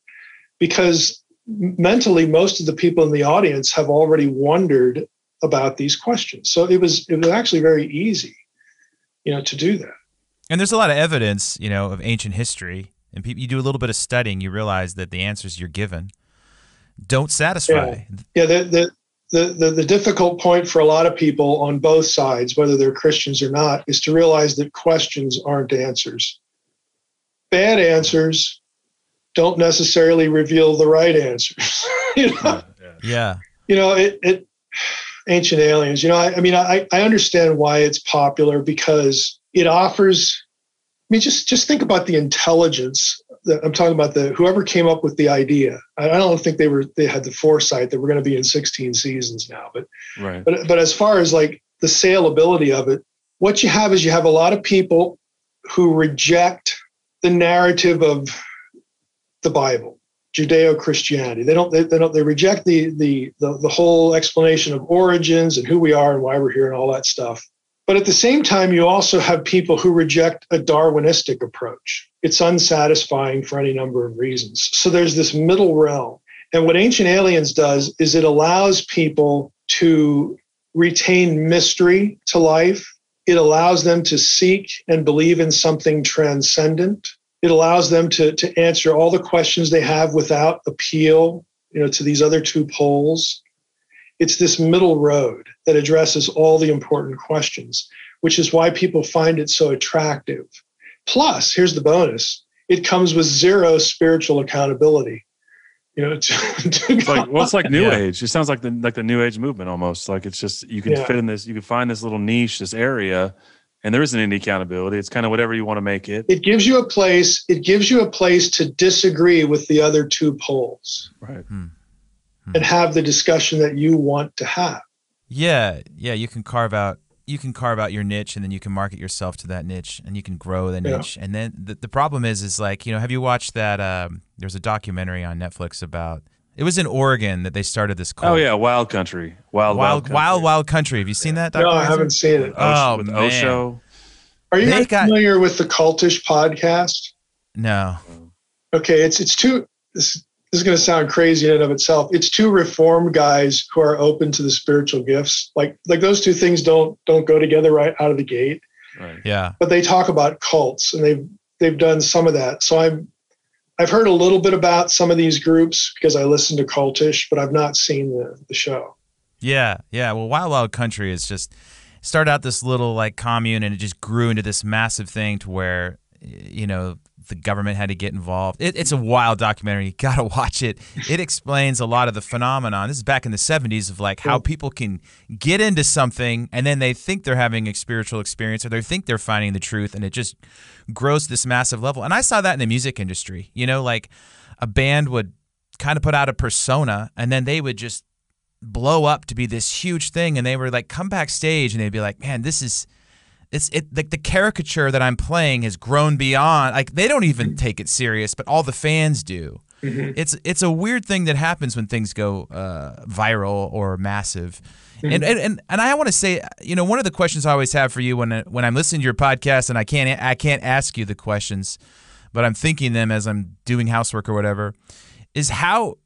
because mentally most of the people in the audience have already wondered about these questions so it was it was actually very easy you know to do that and there's a lot of evidence, you know, of ancient history. And people, you do a little bit of studying, you realize that the answers you're given don't satisfy. Yeah, yeah the, the, the, the, the difficult point for a lot of people on both sides, whether they're Christians or not, is to realize that questions aren't answers. Bad answers don't necessarily reveal the right answers. you know? Yeah. You know, it, it ancient aliens, you know, I, I mean, I, I understand why it's popular because it offers I mean, just just think about the intelligence. That I'm talking about the whoever came up with the idea. I don't think they were they had the foresight that we're going to be in 16 seasons now. But right. but but as far as like the saleability of it, what you have is you have a lot of people who reject the narrative of the Bible, Judeo-Christianity. They don't they, they don't they reject the, the the the whole explanation of origins and who we are and why we're here and all that stuff. But at the same time, you also have people who reject a Darwinistic approach. It's unsatisfying for any number of reasons. So there's this middle realm. And what Ancient Aliens does is it allows people to retain mystery to life. It allows them to seek and believe in something transcendent. It allows them to, to answer all the questions they have without appeal, you know, to these other two poles. It's this middle road that addresses all the important questions, which is why people find it so attractive. Plus, here's the bonus it comes with zero spiritual accountability. You know, to, to It's like well, it's like New Yeah. Age. It sounds like the like the New Age movement almost. Like it's just you can Yeah. fit in this. You can find this little niche, this area, and there isn't any accountability. It's kind of whatever you want to make it. it gives you a place it gives you a place to disagree with the other two poles Right. Hmm. And have the discussion that you want to have Yeah, yeah, you can carve out you can carve out your niche and then you can market yourself to that niche and you can grow the Yeah. niche. And then the, the problem is is like, you know, have you watched that um there's a documentary on Netflix about it was in Oregon that they started this cult. Oh yeah, Wild Country. Wild Wild Wild Wild Country. Wild, Country. Have you seen that no i haven't seen it Oh, with man. Osho. are you They guys got- familiar with the cultish podcast No. okay it's it's two this, this is going to sound crazy in and of itself it's two reformed guys who are open to the spiritual gifts like like those two things don't don't go together right out of the gate Right. Yeah. but they talk about cults and they've they've done some of that so i'm i've heard a little bit about some of these groups because i listen to cultish but i've not seen the, the show Yeah, yeah. Well, Wild Wild Country is just started out this little like commune, and it just grew into this massive thing to where you know the government had to get involved. It, it's a wild documentary. You gotta watch it. It explains a lot of the phenomenon. This is back in the '70s of like how people can get into something and then they think they're having a spiritual experience or they think they're finding the truth, and it just grows to this massive level. And I saw that in the music industry. You know, like a band would kind of put out a persona, and then they would just blow up to be this huge thing and they were like come backstage and they'd be like man this is it's it like the caricature that i'm playing has grown beyond like they don't even mm-hmm. take it serious but all the fans do. Mm-hmm. It's it's a weird thing that happens when things go uh, viral or massive. Mm-hmm. And, and and and i want to say you know one of the questions i always have for you when when i'm listening to your podcast and i can't i can't ask you the questions but i'm thinking them as i'm doing housework or whatever is how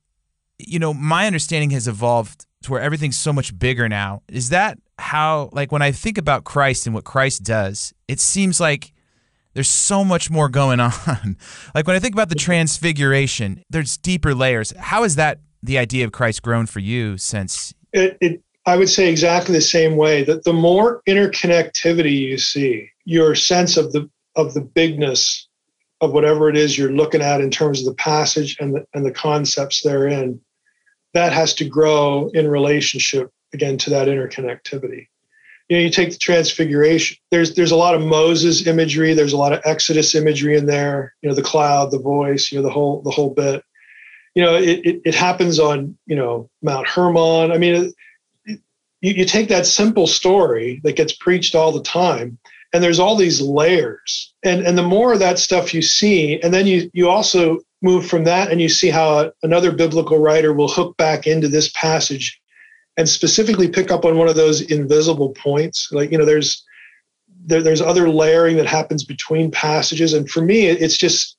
you know, my understanding has evolved to where everything's so much bigger now. Is that how, like, when I think about Christ and what Christ does, it seems like there's so much more going on. like, when I think about the transfiguration, there's deeper layers. How has that, the idea of Christ, grown for you since? it, it i would say exactly the same way that the more interconnectivity you see your sense of the of the bigness of whatever it is you're looking at in terms of the passage and the, and the concepts therein that has to grow in relationship again to that interconnectivity. You know you take the transfiguration there's there's a lot of moses imagery there's a lot of exodus imagery in there you know the cloud the voice you know the whole the whole bit. You know it, it, it happens on you know mount hermon. I mean it, it, you, you take that simple story that gets preached all the time and there's all these layers. And and the more of that stuff you see and then you you also move from that and you see how another biblical writer will hook back into this passage and specifically pick up on one of those invisible points. Like you know there's there, there's other layering that happens between passages. And for me it's just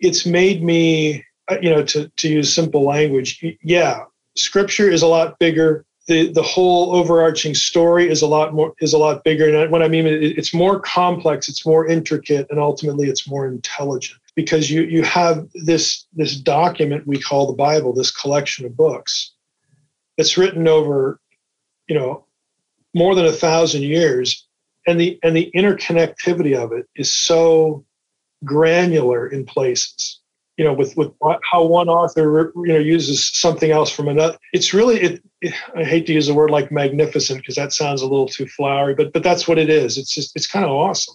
it's made me uh, you know to to use simple language yeah scripture is a lot bigger. The the whole overarching story is a lot more is a lot bigger. And what i mean it, it's more complex it's more intricate and ultimately it's more intelligent because you you have this this document we call the bible this collection of books that's written over you know more than a thousand years and the and the interconnectivity of it is so granular in places you know with with how one author you know uses something else from another. It's really it, it i hate to use a word like magnificent because that sounds a little too flowery but but that's what it is. It's just it's kind of awesome.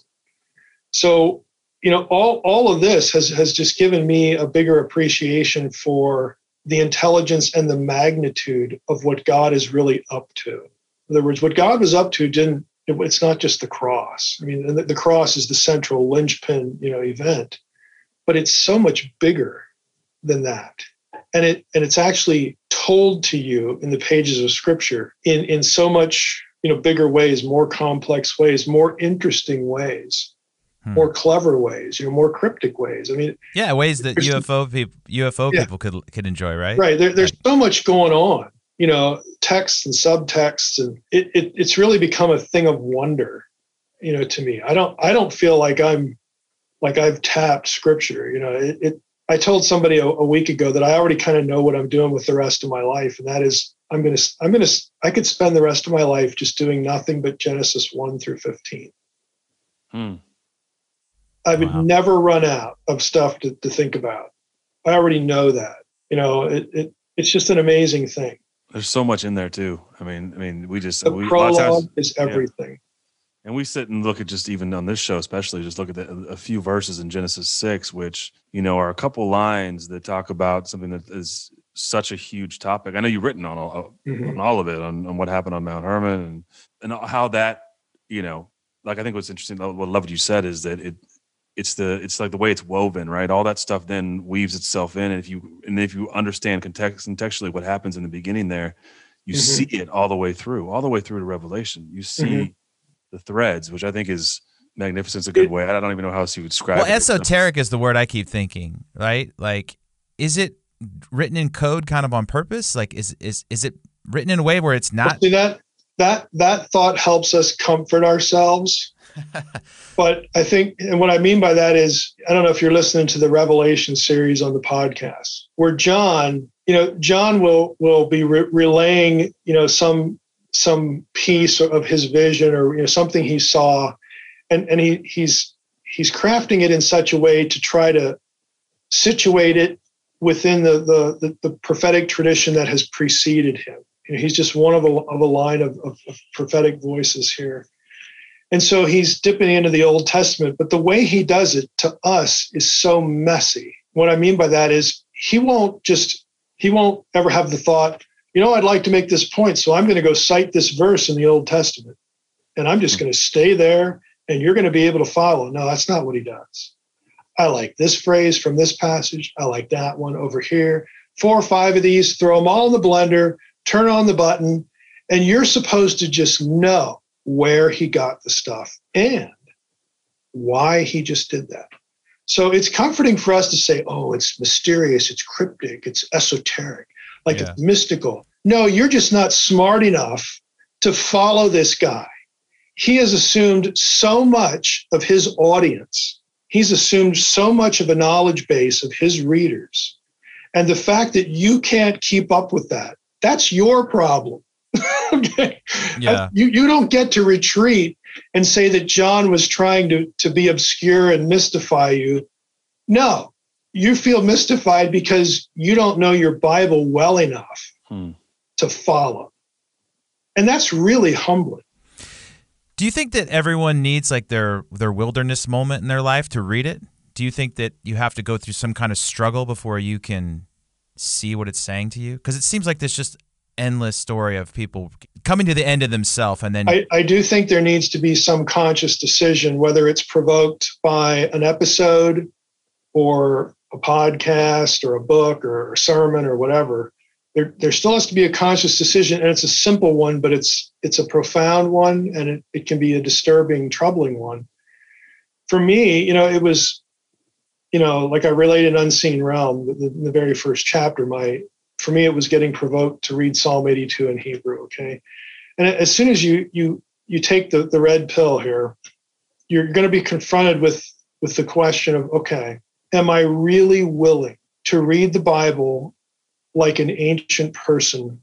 So you know all all of this has has just given me a bigger appreciation for the intelligence and the magnitude of what god is really up to in other words what god was up to didn't it- it's not just the cross i mean the, the cross is the central linchpin you know event but it's so much bigger than that. And it and it's actually told to you in the pages of scripture in, in so much, you know, bigger ways, more complex ways, more interesting ways. Hmm. More clever ways, you know, more cryptic ways. I mean, yeah, ways that UFO people UFO yeah. people could could enjoy, right? Right. There, there's so much going on, you know, texts and subtexts, and it, it it's really become a thing of wonder, you know, to me. I don't I don't feel like I'm like I've tapped scripture. You know, it, it I told somebody a, a, week ago that I already kind of know what I'm doing with the rest of my life, and that is I'm gonna I'm gonna I could spend the rest of my life just doing nothing but Genesis one through fifteen. Hmm. I would wow. never run out of stuff to, to think about. I already know that. You know, it, it it's just an amazing thing. There's so much in there too. I mean, I mean, we just the we, prologue times, is everything. Yeah. And we sit and look at just even on this show, especially just look at the, a few verses in Genesis six, which you know are a couple lines that talk about something that is such a huge topic. I know you've written on all mm-hmm. on all of it, on, on what happened on Mount Hermon, and and how that you know, like I think what's interesting, what I love what you said is that it it's the it's like the way it's woven, right? All that stuff then weaves itself in, and if you and if you understand context contextually what happens in the beginning there, you mm-hmm. see it all the way through, all the way through to Revelation. You see. Mm-hmm the threads, which I think is magnificent. a good way. I don't even know how else you would describe well, it. esoteric is the word I keep thinking, right? Like, is it written in code kind of on purpose? Like, is is is it written in a way where it's not? See that that that thought helps us comfort ourselves. but I think, and what I mean by that is, I don't know if you're listening to the Revelation series on the podcast, where John, you know, John will will be re- relaying, you know, some some piece of his vision or you know, something he saw, and and he he's he's crafting it in such a way to try to situate it within the the, the, the prophetic tradition that has preceded him. You know, he's just one of a, of a line of, of, of prophetic voices here. And so he's dipping into the Old Testament, but the way he does it to us is so messy. What I mean by that is he won't just, he won't ever have the thought, you know, I'd like to make this point, so I'm going to go cite this verse in the Old Testament. And I'm just hmm. going to stay there and you're going to be able to follow. No, that's not what he does. I like this phrase from this passage. I like that one over here. Four or five of these, throw them all in the blender, turn on the button, and you're supposed to just know where he got the stuff and why he just did that. So it's comforting for us to say, oh, it's mysterious, it's cryptic, it's esoteric like yeah. it's mystical. No, you're just not smart enough to follow this guy. He has assumed so much of his audience. He's assumed so much of a knowledge base of his readers. And the fact that you can't keep up with that, that's your problem. okay. Yeah. You, you don't get to retreat and say that John was trying to, to be obscure and mystify you. No, you feel mystified because you don't know your Bible well enough hmm. to follow. And that's really humbling. Do you think that everyone needs like their their wilderness moment in their life to read it? Do you think that you have to go through some kind of struggle before you can see what it's saying to you? Because it seems like there's just endless story of people coming to the end of themselves and then I, I do think there needs to be some conscious decision whether it's provoked by an episode or a podcast or a book or a sermon or whatever, there, there still has to be a conscious decision and it's a simple one, but it's it's a profound one and it, it can be a disturbing, troubling one. For me, you know, it was, you know, like I related Unseen Realm, the, the very first chapter, my for me it was getting provoked to read Psalm 82 in Hebrew. Okay. And as soon as you you you take the, the red pill here, you're going to be confronted with with the question of okay, am I really willing to read the Bible like an ancient person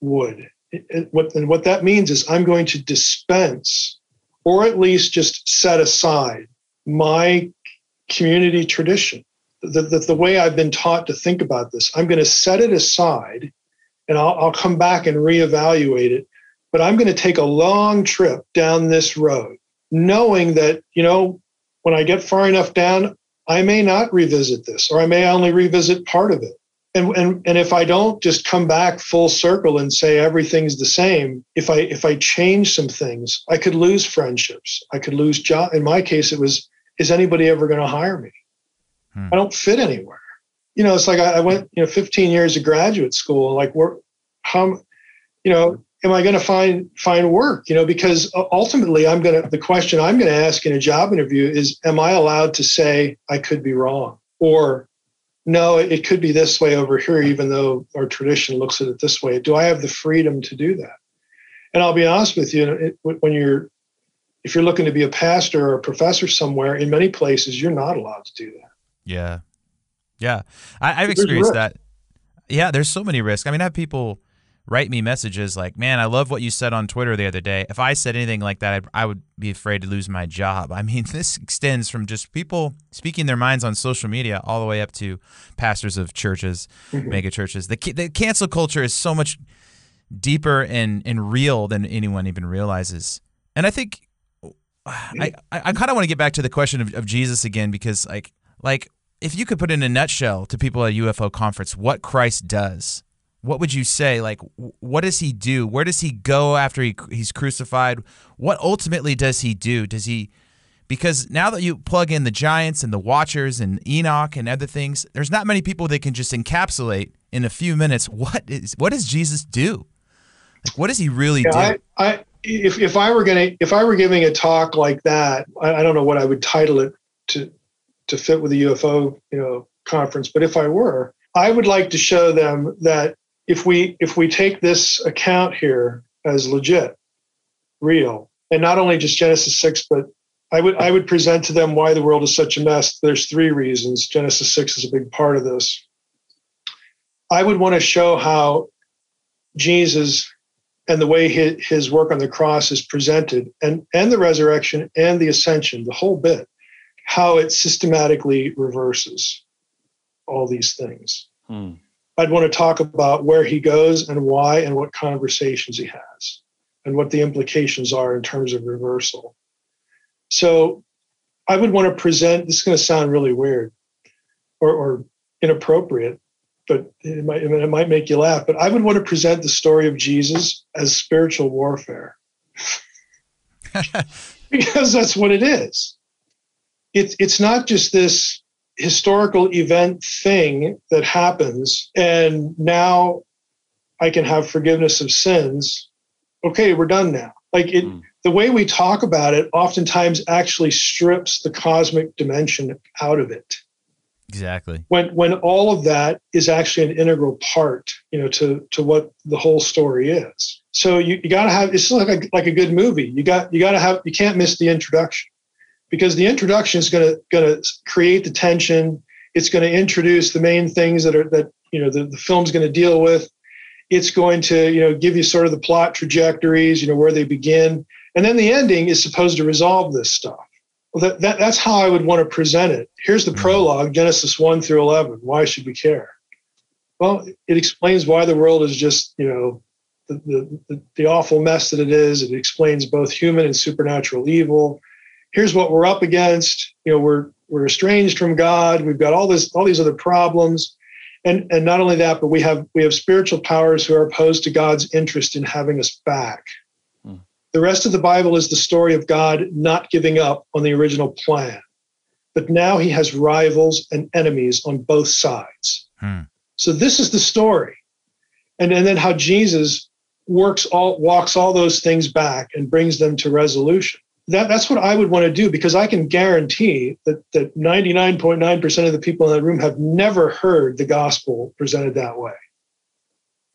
would? What, and what that means is I'm going to dispense or at least just set aside my community tradition. The, the, the way I've been taught to think about this, I'm going to set it aside and I'll, I'll come back and reevaluate it. But I'm going to take a long trip down this road, knowing that, you know, when I get far enough down, I may not revisit this, or I may only revisit part of it. And, and, and if I don't just come back full circle and say everything's the same, if I if I change some things, I could lose friendships. I could lose job. In my case, it was, is anybody ever going to hire me? Hmm. I don't fit anywhere. You know, it's like I, I, went, you know, 15 years of graduate school. Like, where, how, you know, am I going to find find work? You know, because ultimately, I'm going to. The question I'm going to ask in a job interview is, am I allowed to say I could be wrong, or no, it could be this way over here, even though our tradition looks at it this way. Do I have the freedom to do that? And I'll be honest with you, it, when you're if you're looking to be a pastor or a professor somewhere, in many places, you're not allowed to do that. Yeah. Yeah. I, have experienced that. Yeah, there's so many risks. I mean, I have people write me messages like, man, I love what you said on Twitter the other day. If I said anything like that, I'd, I would be afraid to lose my job. I mean, this extends from just people speaking their minds on social media all the way up to pastors of churches, mm-hmm. mega churches. The, the cancel culture is so much deeper and, and real than anyone even realizes. And I think I, I, I kind of want to get back to the question of, of Jesus again because like like if you could put in a nutshell to people at a UFO conference what Christ does, what would you say? Like what does he do? Where does he go after he, he's crucified? What ultimately does he do? Does he because now that you plug in the giants and the watchers and Enoch and other things, there's not many people that can just encapsulate in a few minutes what is what does Jesus do? Like what does he really yeah, do? I, I if, if I were going to, if I were giving a talk like that, I, I, don't know what I would title it to, to fit with the UFO, you know, conference. But if I were, I would like to show them that if we, if we take this account here as legit, real, and not only just Genesis 6, but I would, I would present to them why the world is such a mess. There's three reasons. Genesis 6 is a big part of this. I would want to show how Jesus and the way his, his work on the cross is presented and, and the resurrection and the ascension, the whole bit, how it systematically reverses all these things. Hmm. I'd want to talk about where he goes and why and what conversations he has and what the implications are in terms of reversal. So I would want to present, this is going to sound really weird or, or inappropriate, but it might, it might make you laugh. But I would want to present the story of Jesus as spiritual warfare because that's what it is. It's it's not just this historical event thing that happens and now I can have forgiveness of sins. Okay, we're done now. Like it, mm. the way we talk about it oftentimes actually strips the cosmic dimension out of it. Exactly. When when all of that is actually an integral part, you know, to to what the whole story is. So you, you got to have it's like a, like a good movie. You got you got to have you can't miss the introduction because the introduction is going to going to create the tension. It's going to introduce the main things that are that you know the, the film's going to deal with. It's going to you know give you sort of the plot trajectories, you know where they begin, and then the ending is supposed to resolve this stuff. Well, that, that, that's how I would want to present it. Here's the mm-hmm. prologue, Genesis 1 through 11. Why should we care? Well, it explains why the world is just, you know, the, the, the awful mess that it is. It explains both human and supernatural evil. Here's what we're up against. You know, we're, we're estranged from God. We've got all this, all these other problems. And, and not only that, but we have, we have spiritual powers who are opposed to God's interest in having us back. The rest of the Bible is the story of God not giving up on the original plan. But now he has rivals and enemies on both sides. Hmm. So this is the story. And, and then how Jesus works all walks all those things back and brings them to resolution. That, that's what I would want to do because I can guarantee that, that 99.9% of the people in that room have never heard the gospel presented that way.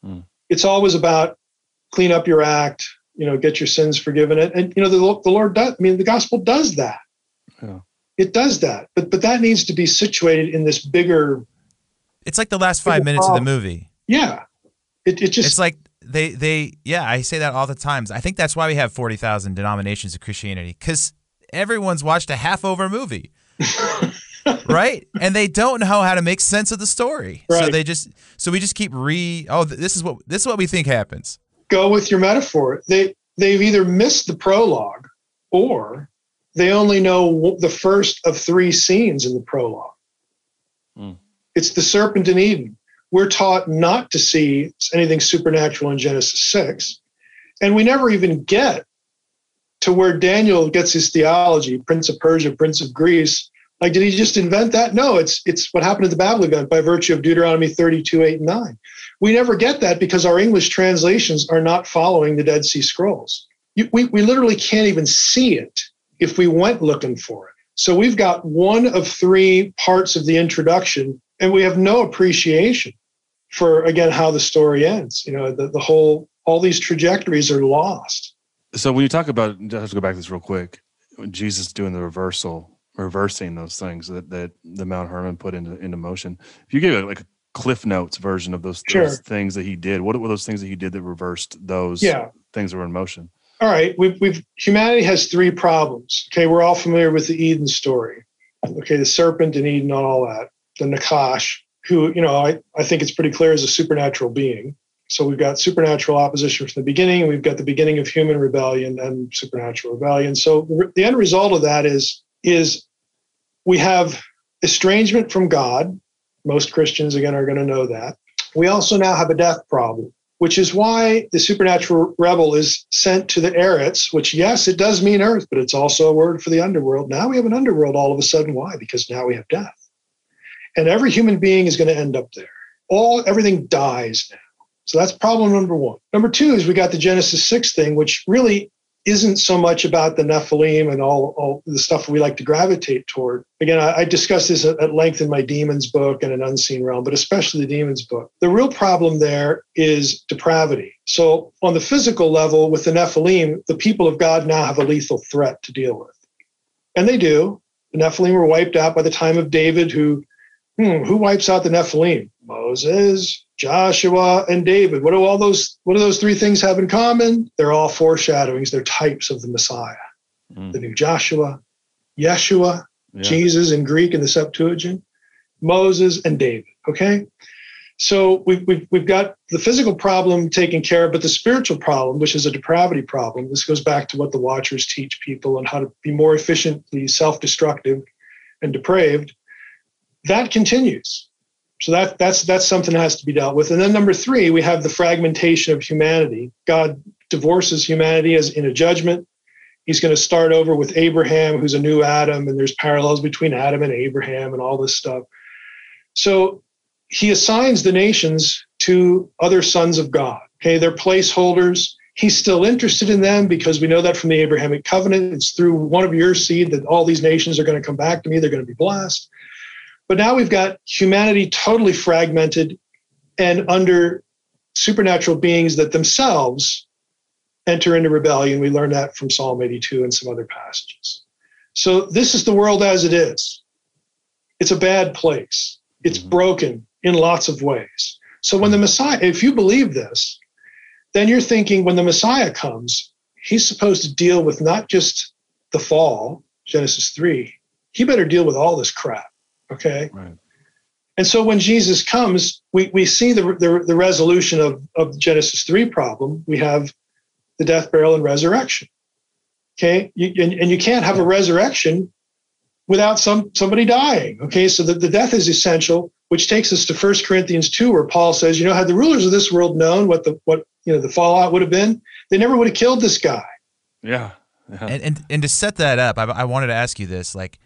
Hmm. It's always about clean up your act, you know, get your sins forgiven. And, and you know, the, the Lord does, I mean, the gospel does that. Yeah. It does that. But, but that needs to be situated in this bigger. It's like the last five minutes problem. of the movie. Yeah. It, it just. It's like they, they, yeah, I say that all the times. I think that's why we have 40,000 denominations of Christianity because everyone's watched a half over movie. right and they don't know how to make sense of the story right. so they just so we just keep re oh this is what this is what we think happens go with your metaphor. They they've either missed the prologue or they only know the first of three scenes in the prologue. Mm. It's the serpent in Eden. We're taught not to see anything supernatural in Genesis 6. And we never even get to where Daniel gets his theology, Prince of Persia, Prince of Greece, Like, did he just invent that? No, it's it's what happened at the Babel event by virtue of Deuteronomy 32, 8, and 9. We never get that because our English translations are not following the Dead Sea Scrolls. You, we, we literally can't even see it if we went looking for it. So we've got one of three parts of the introduction, and we have no appreciation for, again, how the story ends. You know, the, the whole, all these trajectories are lost. So when you talk about, just have to go back to this real quick, Jesus doing the reversal, reversing those things that, that the Mount Hermon put into, into motion, if you give it like a Cliff Notes version of those, Sure. those things that he did, what were those things that he did that reversed those Yeah. things that were in motion? all right, we've, we've humanity has three problems. Okay, we're all familiar with the Eden story. Okay, the serpent in Eden and all that. The Nakash, who you know, I, I think it's pretty clear is a supernatural being. So we've got supernatural opposition from the beginning. We've got the beginning of human rebellion and supernatural rebellion. So the, end result of that is is we have estrangement from God. Most Christians again are going to know that. We also now have a death problem which is why the supernatural rebel is sent to the Eretz, which, yes, it does mean earth, but it's also a word for the underworld. Now we have an underworld all of a sudden. Why? Because now we have death. And every human being is going to end up there. All everything dies now. So that's problem number one. Number two is we got the Genesis 6 thing, which really isn't so much about the Nephilim and all, all the stuff we like to gravitate toward. Again, I, I discussed this at, at length in my Demons book and an Unseen Realm, but especially the Demons book. The real problem there is depravity. So, on the physical level, with the Nephilim, the people of God now have a lethal threat to deal with. And they do. The Nephilim were wiped out by the time of David, who, hmm, who wipes out the Nephilim? Moses, Joshua, and David. What do all those what do those three things have in common? They're all foreshadowings, they're types of the Messiah. Mm. The new Joshua, Yeshua, Yeah. Jesus in Greek in the Septuagint, Moses, and David. Okay. So we've, we've, we've got the physical problem taken care of, but the spiritual problem, which is a depravity problem, this goes back to what the Watchers teach people on how to be more efficiently self destructive and depraved, that continues. So that, that's, that's something that has to be dealt with. And then number three, we have the fragmentation of humanity. God divorces humanity as in a judgment. He's going to start over with Abraham, who's a new Adam, and there's parallels between Adam and Abraham and all this stuff. So he assigns the nations to other sons of God. Okay, they're placeholders. He's still interested in them because we know that from the Abrahamic covenant. It's through one of your seed that all these nations are going to come back to me. They're going to be blessed. But now we've got humanity totally fragmented and under supernatural beings that themselves enter into rebellion. We learn that from Psalm 82 and some other passages. So this is the world as it is. It's a bad place. It's mm-hmm. broken in lots of ways. So when the mm-hmm. Messiah, if you believe this, then you're thinking when the Messiah comes, he's supposed to deal with not just the fall, Genesis 3, he better deal with all this crap. Okay. Right. And so when Jesus comes, we, we see the, the, the resolution of, of the Genesis 3 problem. We have the death, burial, and resurrection. Okay. You, and, and you can't have a resurrection without some somebody dying. Okay. So the, the death is essential, which takes us to 1 Corinthians 2, where Paul says, you know, had the rulers of this world known what the what you know the fallout would have been, they never would have killed this guy. Yeah. yeah. And, and and to set that up, I, I wanted to ask you this: like,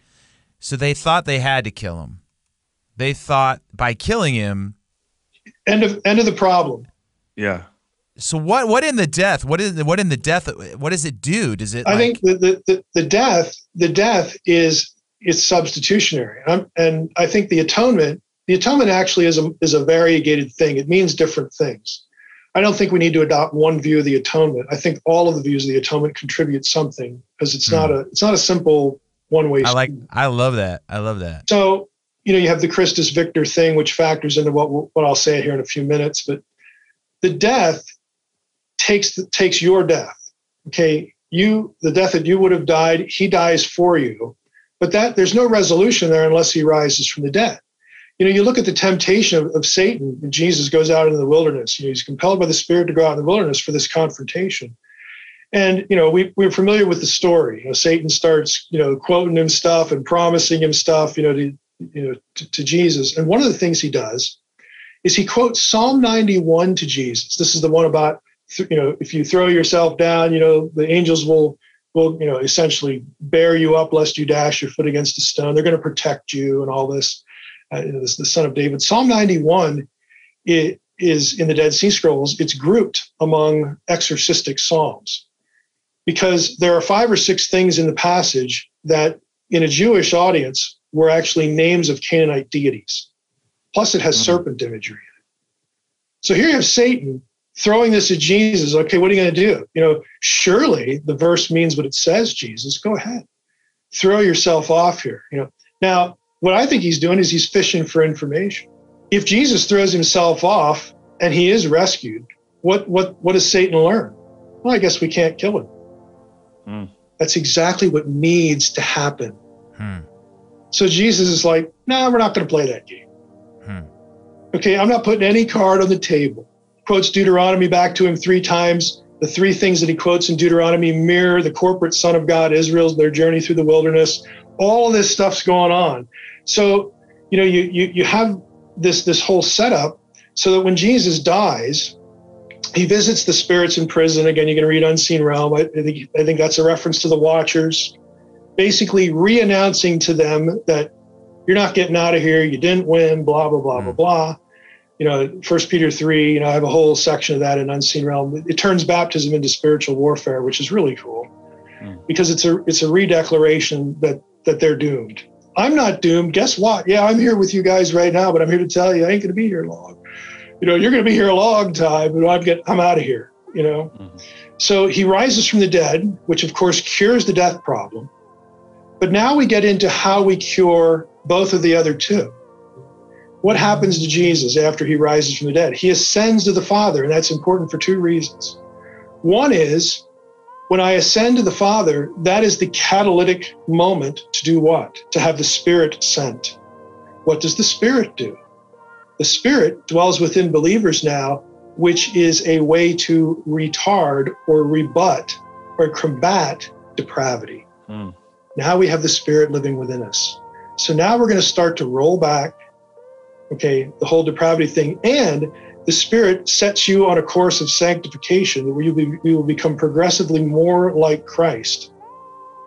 so they thought they had to kill him. They thought by killing him. End of end of the problem. yeah. So what? What in the death? What is what in the death? What does it do? Does it? I like, think the, the, the, the death the death is it's substitutionary, and, and I think the atonement the atonement actually is a is a variegated thing. It means different things. I don't think we need to adopt one view of the atonement. I think all of the views of the atonement contribute something because it's hmm. not a it's not a simple one way. I like. I love that. I love that. So, you know, you have the Christus Victor thing, which factors into what what I'll say here in a few minutes. But the death takes the, takes your death. Okay, you the death that you would have died, he dies for you. But that there's no resolution there unless he rises from the dead. You know, you look at the temptation of, of Satan. And Jesus goes out into the wilderness. You know, he's compelled by the Spirit to go out in the wilderness for this confrontation. And you know, we we're familiar with the story. You know, Satan starts, you know, quoting him stuff and promising him stuff, you know, to you know to, to Jesus. And one of the things he does is he quotes Psalm 91 to Jesus. This is the one about you know, if you throw yourself down, you know, the angels will will, you know, essentially bear you up lest you dash your foot against a stone. They're going to protect you and all this. Uh, this the son of David. Psalm 91 it is in the Dead Sea Scrolls. It's grouped among exorcistic psalms because there are five or six things in the passage that, in a Jewish audience, were actually names of Canaanite deities. Plus, it has mm-hmm. serpent imagery in it. So here you have Satan throwing this at Jesus. Okay, what are you going to do? You know, surely the verse means what it says, Jesus. Go ahead. Throw yourself off here. You know, now what I think he's doing is he's fishing for information. If Jesus throws himself off and he is rescued, what what what does Satan learn? Well, I guess we can't kill him. Hmm. That's exactly what needs to happen. Hmm. So Jesus is like, no, nah, we're not going to play that game. Hmm. Okay, I'm not putting any card on the table quotes Deuteronomy back to him three times. The three things that he quotes in Deuteronomy mirror the corporate Son of God, Israel's their journey through the wilderness. All this stuff's going on. So, you know, you you you have this this whole setup so that when Jesus dies, he visits the spirits in prison. Again, you can read Unseen Realm. I, think I think that's a reference to the Watchers, basically re-announcing to them that you're not getting out of here. You didn't win. Blah blah blah blah hmm. blah you know, First Peter three, you know, I have a whole section of that in Unseen Realm. It turns baptism into spiritual warfare, which is really cool, mm. because it's a it's a redeclaration that that they're doomed. I'm not doomed. Guess what? Yeah, I'm here with you guys right now, but I'm here to tell you I ain't going to be here long. You know, you're going to be here a long time, but I'm get I'm out of here. You know, mm-hmm. so he rises from the dead, which of course cures the death problem. But now we get into how we cure both of the other two what happens to Jesus after he rises from the dead? He ascends to the Father, and that's important for two reasons. One is when I ascend to the Father, that is the catalytic moment to do what? To have the Spirit sent. What does the Spirit do? The Spirit dwells within believers now, which is a way to retard or rebut or combat depravity. Mm. Now we have the Spirit living within us. So now we're going to start to roll back okay, the whole depravity thing. And the Spirit sets you on a course of sanctification where you, be, you will become progressively more like Christ.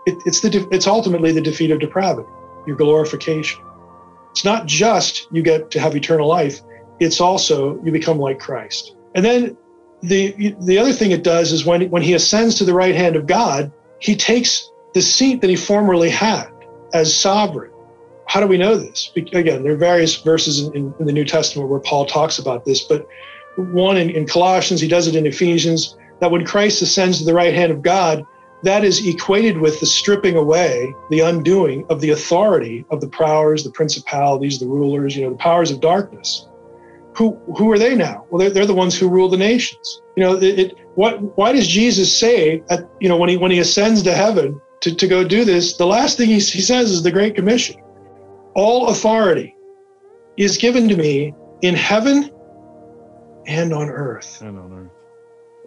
It, it's, the, it's ultimately the defeat of depravity, your glorification. It's not just you get to have eternal life, it's also you become like Christ. And then the, the other thing it does is when, when he ascends to the right hand of God, he takes the seat that he formerly had as sovereign how do we know this? Again, there are various verses in, in, the New Testament where Paul talks about this, but one in, in Colossians, he does it in Ephesians, that when Christ ascends to the right hand of God, that is equated with the stripping away, the undoing of the authority of the powers, the principalities, the rulers, you know, the powers of darkness. Who, who are they now? Well, they're, they're the ones who rule the nations. You know, it, it, what, why does Jesus say, at, you know, when he, when he ascends to heaven to, to go do this, the last thing he, he says is the Great Commission all authority is given to me in heaven and on earth. And on earth.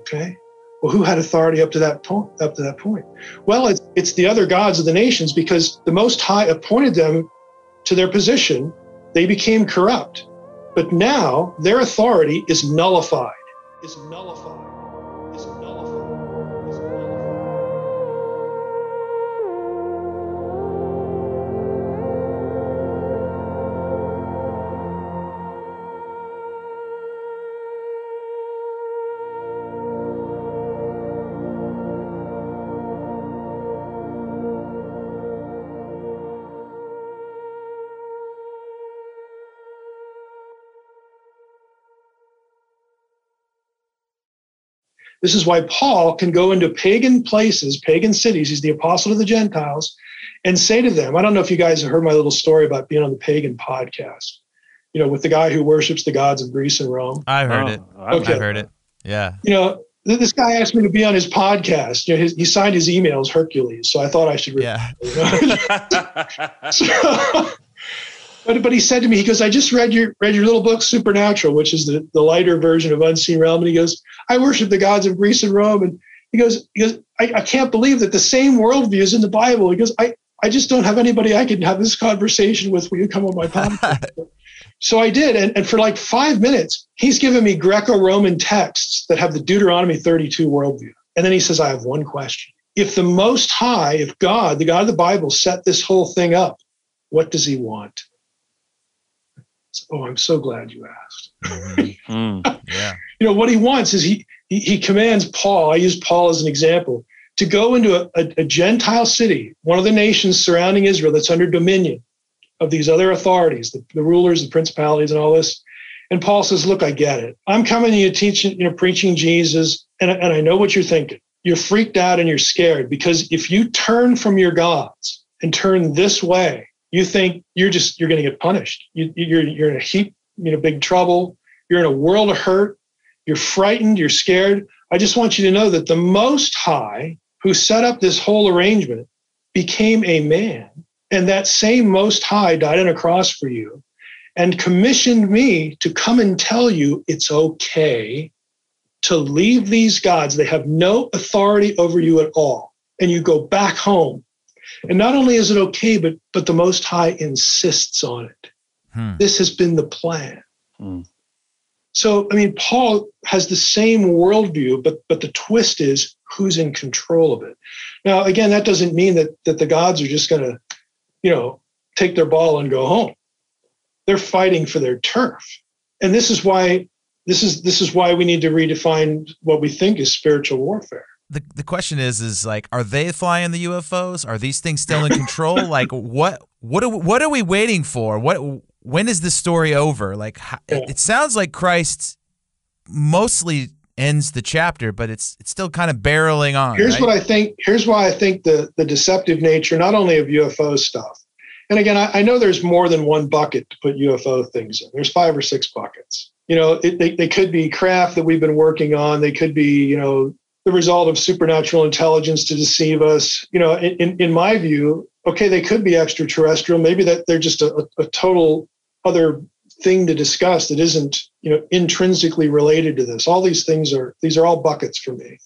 Okay. Well, who had authority up to that point? Up to that point. Well, it's it's the other gods of the nations because the Most High appointed them to their position. They became corrupt, but now their authority is nullified. Is nullified. This is why Paul can go into pagan places, pagan cities. He's the apostle of the Gentiles, and say to them, I don't know if you guys have heard my little story about being on the pagan podcast, you know, with the guy who worships the gods of Greece and Rome. I heard oh, it. Okay. I heard it. Yeah. You know, this guy asked me to be on his podcast. You know, his, he signed his emails Hercules, so I thought I should. Yeah. so, but but he said to me, he goes, I just read your read your little book, Supernatural, which is the, the lighter version of Unseen Realm. And he goes, I worship the gods of Greece and Rome. And he goes, he goes, I, I can't believe that the same worldview is in the Bible. He goes, I, I just don't have anybody I can have this conversation with when you come on my podcast. so I did. And, and for like five minutes, he's given me Greco Roman texts that have the Deuteronomy 32 worldview. And then he says, I have one question. if the Most High, if God, the God of the Bible, set this whole thing up, what does He want? Oh, I'm so glad you asked. Mm. Yeah. You know what He wants is He He, he commands Paul. I use Paul as an example to go into a, a, a Gentile city, one of the nations surrounding Israel that's under dominion of these other authorities, the, the rulers, the principalities, and all this. And Paul says, "Look, I get it. I'm coming to you teaching, you know, preaching Jesus, and, and I know what you're thinking. You're freaked out and you're scared because if you turn from your gods and turn this way, you think you're just you're going to get punished. You, you're you're in a heap, you know, big trouble. You're in a world of hurt. You're frightened. You're scared. I just want you to know that the Most High, who set up this whole arrangement, became a man, and that same Most High died on a cross for you." and commissioned me to come and tell you it's okay to leave these gods. They have no authority over you at all. And you go back home. And not only is it okay, but but the Most High insists on it. Hmm. This has been the plan. Hmm. So I mean, Paul has the same worldview, but but the twist is who's in control of it. Now, again, that doesn't mean that that the gods are just going to, you know, take their ball and go home they're fighting for their turf and this is why this is this is why we need to redefine what we think is spiritual warfare The the question is is like are they flying the UFOs? Are these things still in control? like what what are, we- what are we waiting for? What when is this story over? Like how, it, it sounds like Christ mostly ends the chapter, but it's it's still kind of barreling on. here's right? what i think here's why i think the the deceptive nature not only of ufo stuff and again I, I know there's more than one bucket to put ufo things in there's five or six buckets you know it, they, they could be craft that we've been working on they could be you know the result of supernatural intelligence to deceive us. You know in, in, my view okay they could be extraterrestrial. Maybe that they're just a, a total other thing to discuss that isn't you know intrinsically related to this. All these things are these are all buckets for me.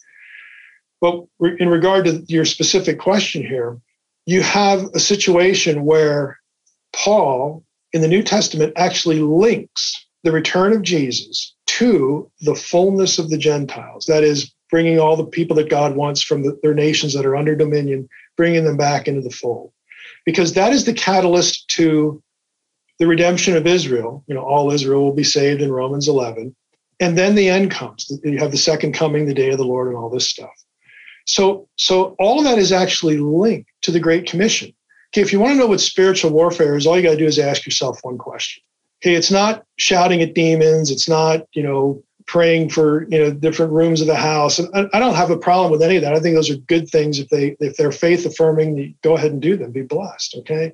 But in regard to your specific question here you have a situation where paul in the new testament actually links the return of jesus to the fullness of the gentiles. That is bringing all the people that god wants from the, their nations that are under dominion bringing them back into the fold because that is the catalyst to the redemption of Israel, you know, all Israel will be saved in Romans 11. And then the end comes. You have the second coming, the day of the Lord, and all this stuff. So, so all of that is actually linked to the Great Commission. Okay, if you want to know what spiritual warfare is, all you got to do is ask yourself one question. Okay, it's not shouting at demons. It's not, you know, praying for you know different rooms of the house. And I, I don't have a problem with any of that. I think those are good things if they if they're faith affirming. Go ahead and do them. Be blessed. Okay.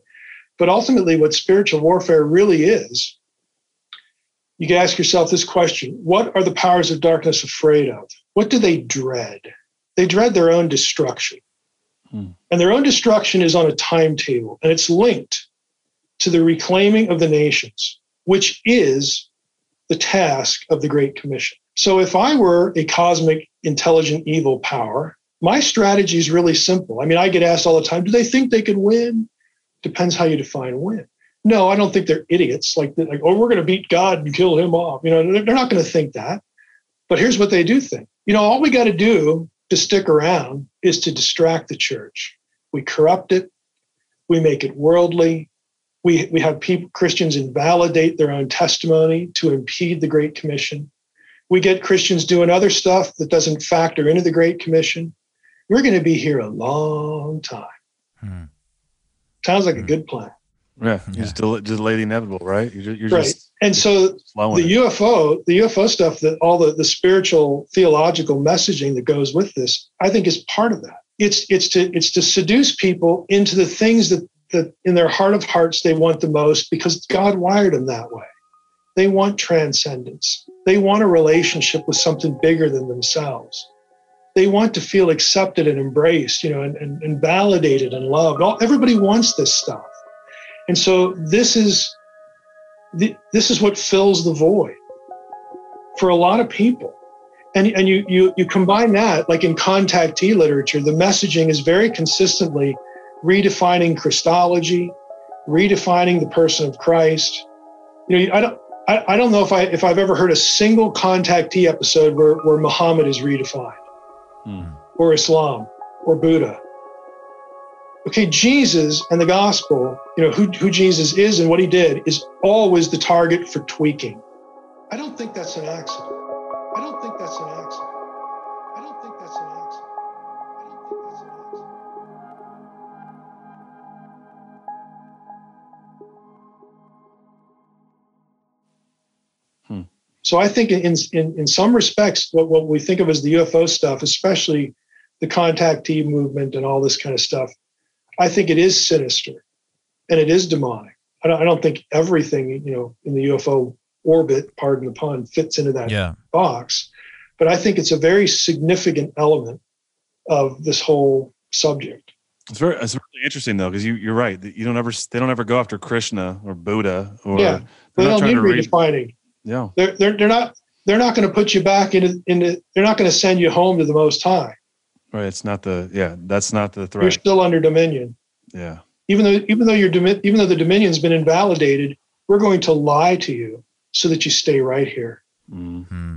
But ultimately, what spiritual warfare really is, you can ask yourself this question What are the powers of darkness afraid of? What do they dread? They dread their own destruction. Hmm. And their own destruction is on a timetable, and it's linked to the reclaiming of the nations, which is the task of the Great Commission. So if I were a cosmic intelligent evil power, my strategy is really simple. I mean, I get asked all the time, do they think they could win? Depends how you define win. No, I don't think they're idiots. Like, like oh, we're going to beat God and kill him off. You know, they're they're not going to think that. But here's what they do think. You know, all we got to do to stick around is to distract the church. We corrupt it. We make it worldly. We, we have people, Christians invalidate their own testimony to impede the Great Commission. We get Christians doing other stuff that doesn't factor into the Great Commission. We're going to be here a long time. Hmm. Sounds like a good plan. Yeah, you just del- just delay the inevitable, right? You're, you're Right. just And so slowing the it. UFO, the UFO stuff, that all the, the spiritual theological messaging that goes with this, I think is part of that. It's it's to it's to seduce people into the things that that in their heart of hearts they want the most because God wired them that way. They want transcendence. They want a relationship with something bigger than themselves. They want to feel accepted and embraced, you know, and, and, and validated and loved. All, everybody wants this stuff. And so this is the, this is what fills the void for a lot of people. And, and you, you, you combine that, like in contactee literature, the messaging is very consistently redefining Christology, redefining the person of Christ. You know, I don't, I, I don't know if I if I've ever heard a single contactee episode where, where Muhammad is redefined Hmm. or Islam. or Buddha. Okay, Jesus and the gospel, you know, who, who Jesus is and what he did is always the target for tweaking. I don't think that's an accident. So I think in, in, in some respects, what, what we think of as the UFO stuff, especially the contactee movement and all this kind of stuff, I think it is sinister and it is demonic. I don't, I don't think everything, you know, in the UFO orbit, pardon the pun, fits into that Yeah. box. But I think it's a very significant element of this whole subject. It's very it's really interesting though because you you're right that you don't ever they don't ever go after Krishna or Buddha or Yeah. they're They not don't trying need to read redefining. Yeah They're, they're, they're not they're not going to put you back into, into they're not going to send you home to the most high. right it's not the yeah that's not the threat. You're still under dominion. yeah Even though even though your domi- even though the dominion's been invalidated, we're going to lie to you so that you stay right here. mm. Hmm.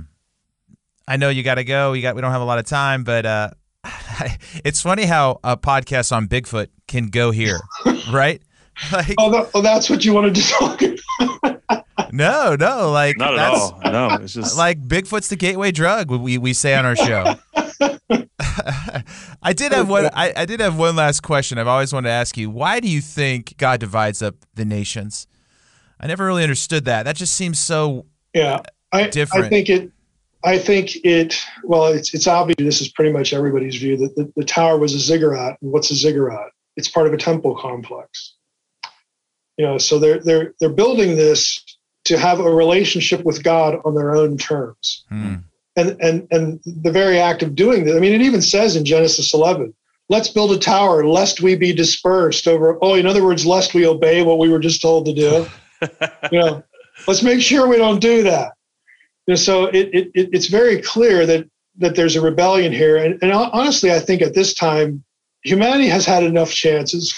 I know you got to go. You got. We don't have a lot of time, but uh, it's funny how a podcast on Bigfoot can go here, right? Like, Oh, that, oh that's what you wanted to talk about. No, no, like not at that's- all no it's just Like Bigfoot's the gateway drug. We we say on our show. I did have one. I, I did have one last question. I've always wanted to ask you. Why do you think God divides up the nations? I never really understood that. That just seems so. Yeah, I, Different. I think it. I think it. Well, it's it's obvious. This is pretty much everybody's view that the, the tower was a ziggurat. And what's a ziggurat? It's part of a temple complex. You know, so they're they're they're building this to have a relationship with God on their own terms. Hmm. And and and the very act of doing that. I mean, it even says in Genesis 11, "Let's build a tower, lest we be dispersed over." Oh, in other words, lest we obey what we were just told to do you know, let's make sure we don't do that. You know, so it, it, it it's very clear that that there's a rebellion here, and, and honestly, I think at this time, humanity has had enough chances.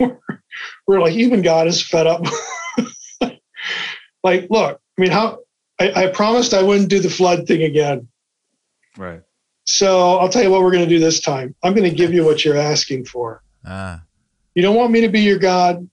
we're like even God is fed up. like, look, I mean, how I, I promised I wouldn't do the flood thing again. right So I'll tell you what we're going to do this time. I'm going to give you what you're asking for. Ah, You don't want me to be your God.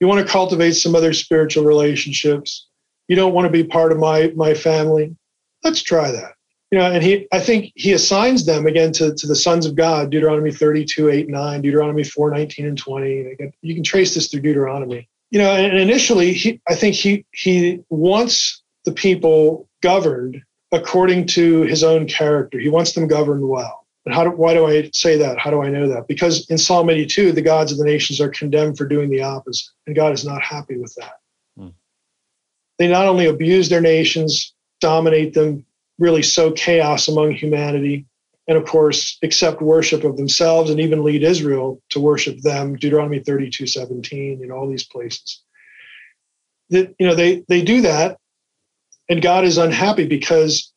You want to cultivate some other spiritual relationships. You don't want to be part of my my family. Let's try that. You know, and he I think he assigns them again to, to the sons of God, Deuteronomy 32, 8, 9, Deuteronomy 4, 19, and 20. Again, You can trace this through Deuteronomy. You know, and initially he I think he he wants the people governed according to his own character. He wants them governed well. And how do, why do I say that? How do I know that? Because in Psalm 82, the gods of the nations are condemned for doing the opposite, and God is not happy with that. Hmm. They not only abuse their nations, dominate them, really sow chaos among humanity, and of course, accept worship of themselves and even lead Israel to worship them, Deuteronomy 32, 17, in all these places. That, you know, they, they do that, and God is unhappy because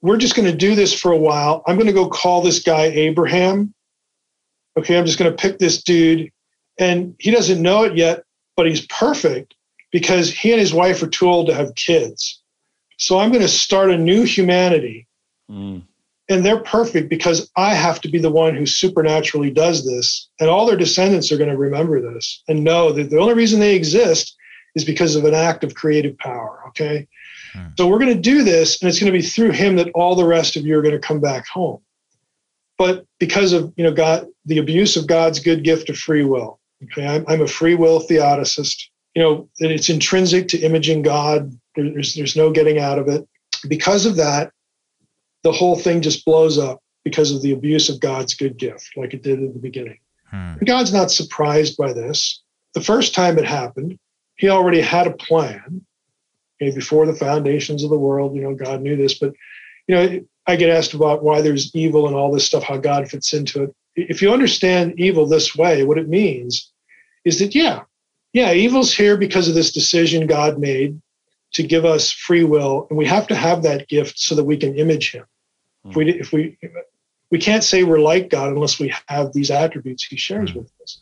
we're just going to do this for a while. I'm going to go call this guy Abraham. Okay, I'm just going to pick this dude. And he doesn't know it yet, but he's perfect because he and his wife are too old to have kids. So I'm going to start a new humanity. Mm. And they're perfect because I have to be the one who supernaturally does this. And all their descendants are going to remember this and know that the only reason they exist is because of an act of creative power. Okay. Hmm. So we're going to do this, and it's going to be through him that all the rest of you are going to come back home. But because of you know God, the abuse of God's good gift of free will. Okay, I'm, I'm a free will theodicist. You know that it's intrinsic to imaging God. There's there's no getting out of it. Because of that, the whole thing just blows up because of the abuse of God's good gift, like it did in the beginning. hmm. God's not surprised by this. The first time it happened, he already had a plan. Okay, before the foundations of the world, you know, God knew this. But, you know, I get asked about why there's evil and all this stuff, how God fits into it. If you understand evil this way, what it means is that, yeah, yeah, evil's here because of this decision God made to give us free will, and we have to have that gift so that we can image Him. If we if we we can't say we're like God unless we have these attributes He shares with us.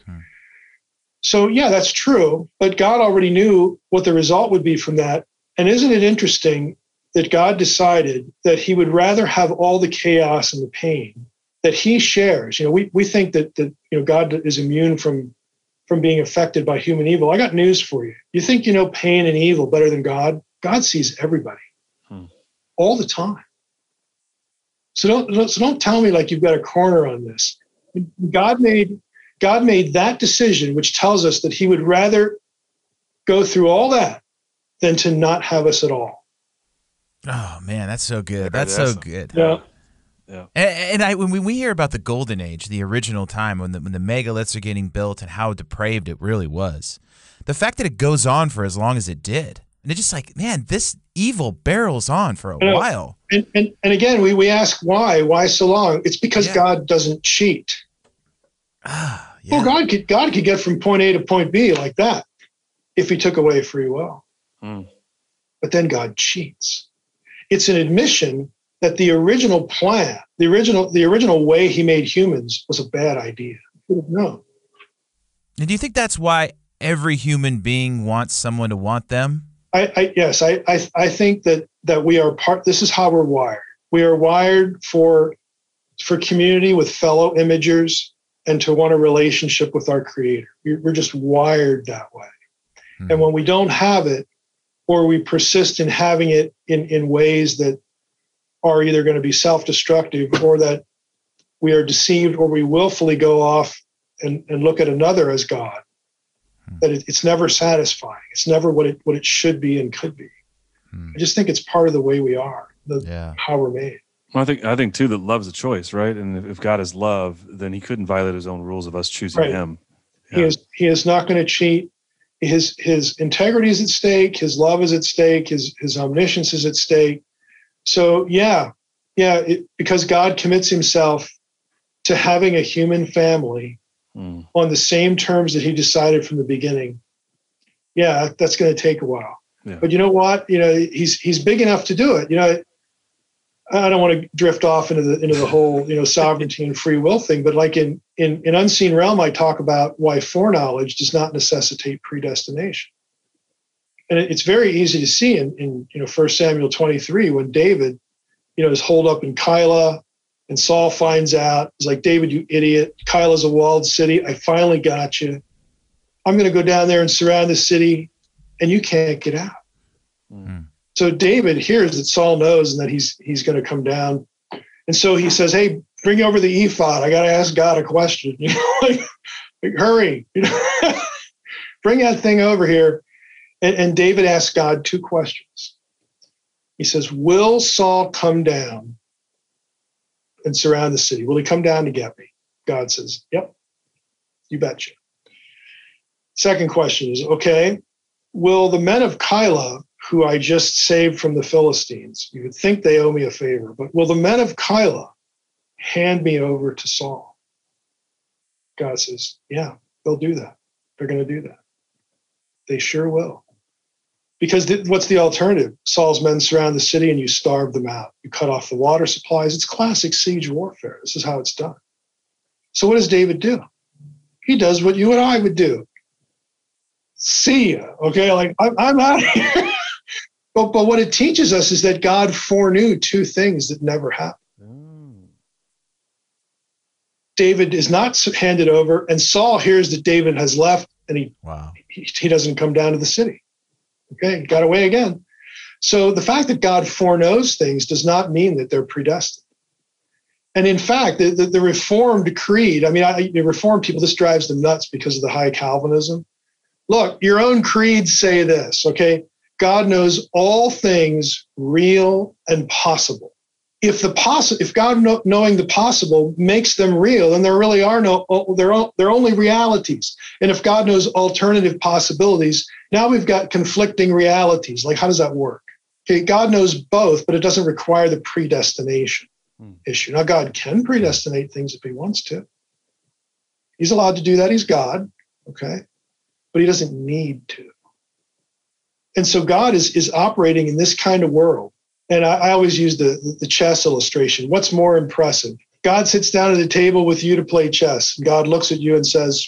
So yeah, that's true. But God already knew what the result would be from that. And isn't it interesting that God decided that He would rather have all the chaos and the pain that he shares. You know, we, we think that, that, you know, God is immune from, from being affected by human evil. I got news for you. You think you know pain and evil better than God? God sees everybody hmm. all the time. So don't, so don't tell me like you've got a corner on this. God made, God made that decision, which tells us that he would rather go through all that than to not have us at all. Oh man, that's so good. That's so good. Yeah. Yeah. And, and, I when we hear about the golden age, the original time when the when the megaliths are getting built and how depraved it really was, the fact that it goes on for as long as it did, and it's just like, man, this evil barrels on for a while. And, and and again, we we ask why? Why so long? It's because yeah. God doesn't cheat. Ah, yeah. Well, God could God could get from point A to point B like that if He took away free will. Mm. But then God cheats. It's an admission that the original plan, the original, the original way he made humans was a bad idea. No. And do you think that's why every human being wants someone to want them? I, I yes, I, I I think that that we are part. This is how we're wired. We are wired for for community with fellow imagers and to want a relationship with our creator. We're just wired that way. Hmm. And when we don't have it, or we persist in having it in, in ways that are either going to be self-destructive or that we are deceived or we willfully go off and, and look at another as God. That it, it's never satisfying. It's never what it what it should be and could be. Hmm. I just think it's part of the way we are, the, yeah. how we're made. Well, I think I think too that love's a choice, right? And if God is love, then He couldn't violate His own rules of us choosing right. Him. Yeah. He is He is not going to cheat. His His integrity is at stake. His love is at stake. His His omniscience is at stake. So yeah, yeah, it, because God commits himself to having a human family mm. on the same terms that he decided from the beginning. Yeah, that's going to take a while. Yeah. But you know what? You know, he's he's big enough to do it. You know, I don't want to drift off into the into the whole you know sovereignty and free will thing, but like in in in unseen realm, I talk about why foreknowledge does not necessitate predestination and it's very easy to see in, in you know First Samuel 23 when David, you know, is holed up in Keilah, and Saul finds out. He's like, David, you idiot! Keilah is a walled city. I finally got you. I'm going to go down there and surround the city, and you can't get out. Mm-hmm. So David hears that Saul knows and that he's he's going to come down, and so he says, "Hey, bring over the ephod. I got to ask God a question. You know, like, like hurry, you know, bring that thing over here." And, and David asks God two questions. He says, Will Saul come down and surround the city? Will he come down to get me? God says, Yep, you betcha. Second question is, okay, will the men of Keilah, who I just saved from the Philistines, you would think they owe me a favor, but will the men of Keilah hand me over to Saul? God says, Yeah, they'll do that. They're going to do that. They sure will. Because th- what's the alternative? Saul's men surround the city and you starve them out. You cut off the water supplies. It's classic siege warfare. This is how it's done. So what does David do? He does what you and I would do. See ya. Okay, like I'm, I'm out here. but but what it teaches us is that God foreknew two things that never happened. Mm. David is not handed over, and Saul hears that David has left, and he, wow. he he doesn't come down to the city. Okay, got away again. So the fact that God foreknows things does not mean that they're predestined. And in fact, the, the, the Reformed creed, I mean, I, the Reformed people, this drives them nuts because of the high Calvinism. Look, your own creeds say this, okay? God knows all things real and possible if the possible if god know, knowing the possible makes them real then there really are no they're, they're only realities and if god knows alternative possibilities now we've got conflicting realities like how does that work okay god knows both but it doesn't require the predestination hmm. issue now god can predestinate things if he wants to he's allowed to do that he's god okay but he doesn't need to and so god is is operating in this kind of world and I, I always use the, the chess illustration. What's more impressive? God sits down at the table with you to play chess. God looks at you and says,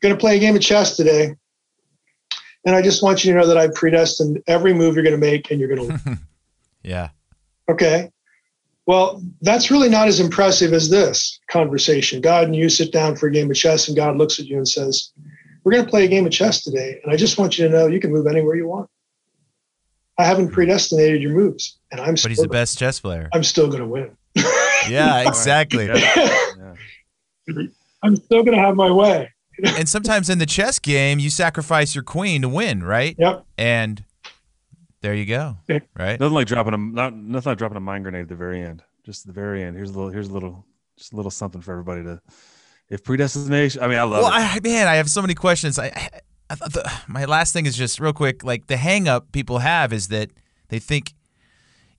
going to play a game of chess today. And I just want you to know that I've predestined every move you're going to make and you're going to yeah. Okay. Well, that's really not as impressive as this conversation. God and you sit down for a game of chess, and God looks at you and says, We're going to play a game of chess today. And I just want you to know you can move anywhere you want. I haven't predestinated your moves. And I'm But he's the best chess player. I'm still going to win. Yeah, exactly. I'm still going to have my way. and sometimes in the chess game, you sacrifice your queen to win, right? Yep. And there you go. Right. Nothing like dropping a not nothing like dropping a mind grenade at the very end. Just at the very end. Here's a little. Here's a little. Just a little something for everybody to. If predestination, I mean, I love Well, it. I, man, I have so many questions. I, I, I thought the, my last thing is just real quick. Like the hang up people have is that they think,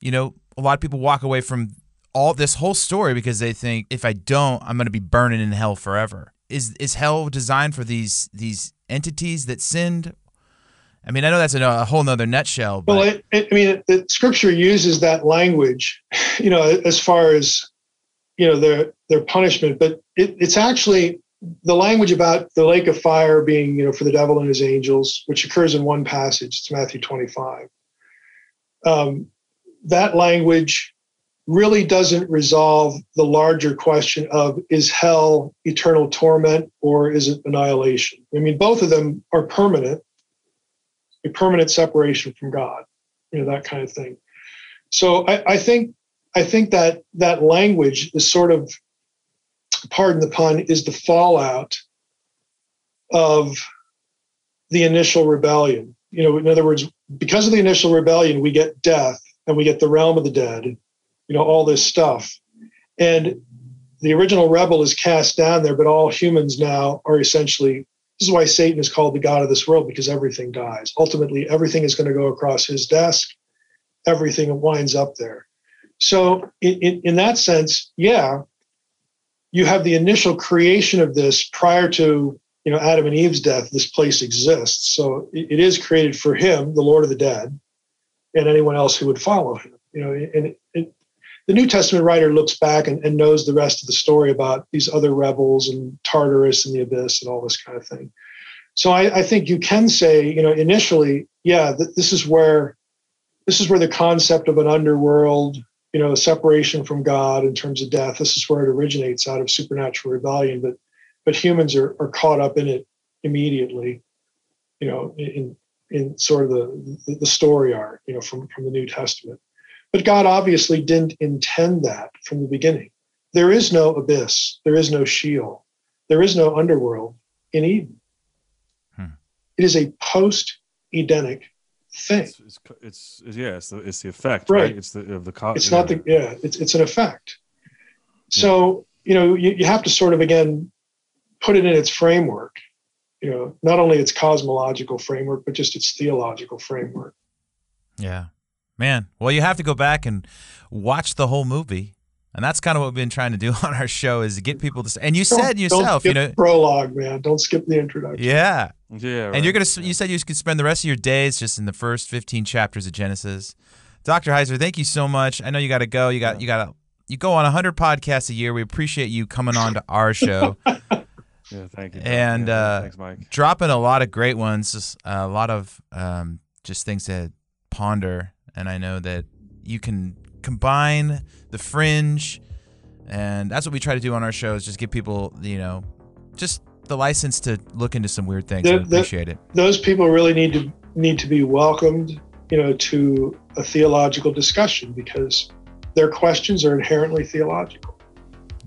you know, a lot of people walk away from all this whole story because they think if I don't, I'm going to be burning in hell forever. Is is hell designed for these these entities that sinned? I mean, I know that's a, a whole nother nutshell. But Well, it, it, I mean, it, it, Scripture uses that language, you know, as far as you know their their punishment, but it, it's actually the language about the lake of fire being, you know, for the devil and his angels, which occurs in one passage. It's Matthew 25. Um, that language really doesn't resolve the larger question of is hell eternal torment or is it annihilation? I mean, both of them are permanent a permanent separation from God, you know, that kind of thing. So I, I think I think that that language is sort of, pardon the pun, is the fallout of the initial rebellion. You know, in other words, because of the initial rebellion, we get death and we get the realm of the dead, you know, all this stuff. And the original rebel is cast down there, but all humans now are essentially this is why Satan is called the God of this world because everything dies. Ultimately, everything is going to go across his desk. Everything winds up there. So, in, in, in, that sense, yeah, you have the initial creation of this prior to you know Adam and Eve's death. This place exists, so it, it is created for him, the Lord of the dead, and anyone else who would follow him. You know, and the New Testament writer looks back and, and, knows the rest of the story about these other rebels and Tartarus and the abyss and all this kind of thing. So I, I think you can say, you know, initially, yeah, th- this is where this is where the concept of an underworld, you know, separation from God in terms of death, this is where it originates out of supernatural rebellion. But but humans are, are caught up in it immediately, you know, in in sort of the the story arc, you know, from from the New Testament. But God obviously didn't intend that from the beginning. There is no abyss, there is no Sheol, there is no underworld in Eden. Hmm. It is a post Edenic thing. It's, it's, it's, yeah, it's the, it's the effect, right? right? It's the of the cause. It's not the yeah, it's it's an effect. So you know you, you have to sort of again put it in its framework. You know, not only its cosmological framework, but just its theological framework. Yeah. Man, well, you have to go back and watch the whole movie, and that's kind of what we've been trying to do on our show is to get people to. And you don't, said yourself, you know, prologue, man. Don't skip the introduction. Yeah, yeah. Right. And you're gonna. You said you could spend the rest of your days just in the first 15 chapters of Genesis. Dr. Heiser, thank you so much. I know you got to go. You got. Yeah. You got to. You go on 100 podcasts a year. We appreciate you coming on to our show. yeah, thank you. And yeah, uh, thanks, Mike. Dropping a lot of great ones. Just, uh, a lot of um, just things to ponder. And I know that you can combine the fringe and that's what we try to do on our show is just give people you know just the license to look into some weird things The- and the- appreciate it Those people really need to need to be welcomed, you know, to a theological discussion because their questions are inherently theological.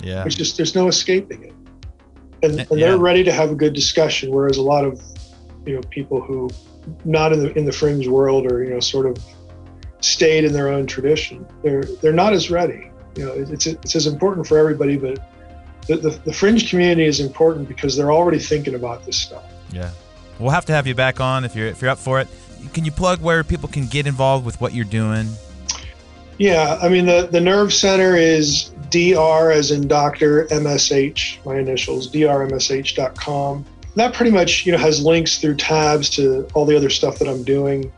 yeah It's just there's no escaping it, and, and yeah. they're ready to have a good discussion. Whereas a lot of you know people who not in the in the fringe world or you know sort of stayed in their own tradition, they're they're not as ready. You know, it's it's as important for everybody, but the, the, the fringe community is important because they're already thinking about this stuff. yeah we'll have to have you back on if you're if you're up for it can you plug where people can get involved with what you're doing Yeah, I mean the the nerve center is dr as in doctor msh my initials drmsh.com. That pretty much you know has links through tabs to all the other stuff that I'm doing.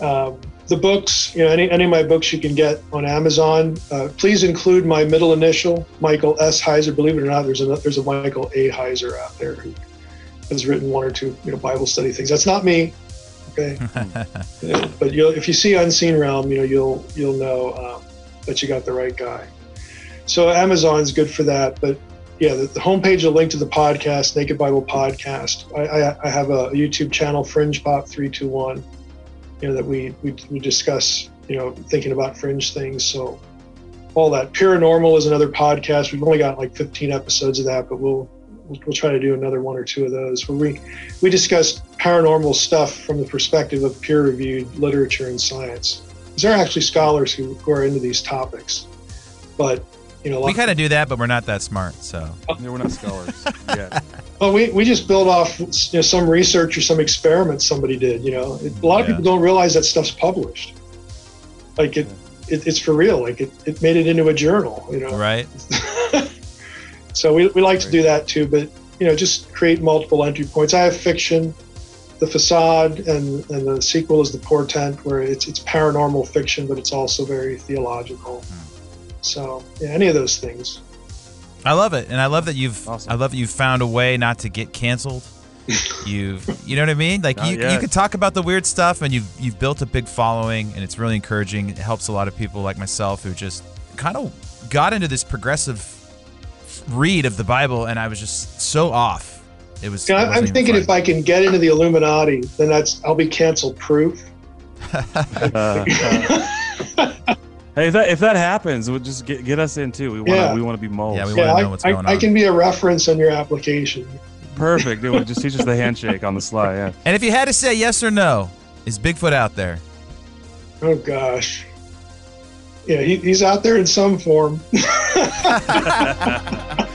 Um, the books, you know, any any of my books you can get on Amazon. Uh, please include my middle initial, Michael S. Heiser. Believe it or not, there's a there's a Michael A. Heiser out there who has written one or two you know Bible study things. That's not me. Okay. Yeah, but you'll, if you see Unseen Realm, you know you'll you'll know um, that you got the right guy. So Amazon's good for that, but yeah, the, the homepage will link to the podcast, Naked Bible Podcast. I, I, I have a YouTube channel, Fringe Pop three two one, you know that we, we we discuss you know thinking about fringe things. So all that PEERanormal is another podcast. We've only got like 15 episodes of that, but we'll we'll, we'll try to do another one or two of those where we we discuss paranormal stuff from the perspective of peer reviewed literature and science. Because there are actually scholars who, who are into these topics, but you know, we kind of do that, but we're not that smart. So yeah, we're not scholars yet. Well, we, we just build off you know, some research or some experiment somebody did. You know, a lot of Yeah. people don't realize that stuff's published. Like it, it it's for real. Like it, it made it into a journal. You know, right? so we, we like to do that too, but you know, just create multiple entry points. I have fiction, the facade, and and the sequel is the portent, where it's it's paranormal fiction, but it's also very theological. Hmm. So yeah, any of those things. I love it, and I love that you've Awesome. I love that you've found a way not to get canceled. You've you know what I mean? Like Not you yet. you can talk about the weird stuff, and you've you've built a big following, and it's really encouraging. It helps a lot of people like myself who just kind of got into this progressive read of the Bible, and I was just so off. It was. Yeah, I'm wasn't thinking fun. if I can get into the Illuminati, then that's I'll be cancel proof. Uh, uh, hey, if that if that happens, we'll just get get us in too. We want to Yeah. we want to be moles. Yeah, we yeah, wanna I, know what's I, going I on. can be a reference on your application. Perfect. It would just teach us the handshake on the sly. Yeah. And if you had to say yes or no, is Bigfoot out there? Oh gosh. Yeah, he, he's out there in some form.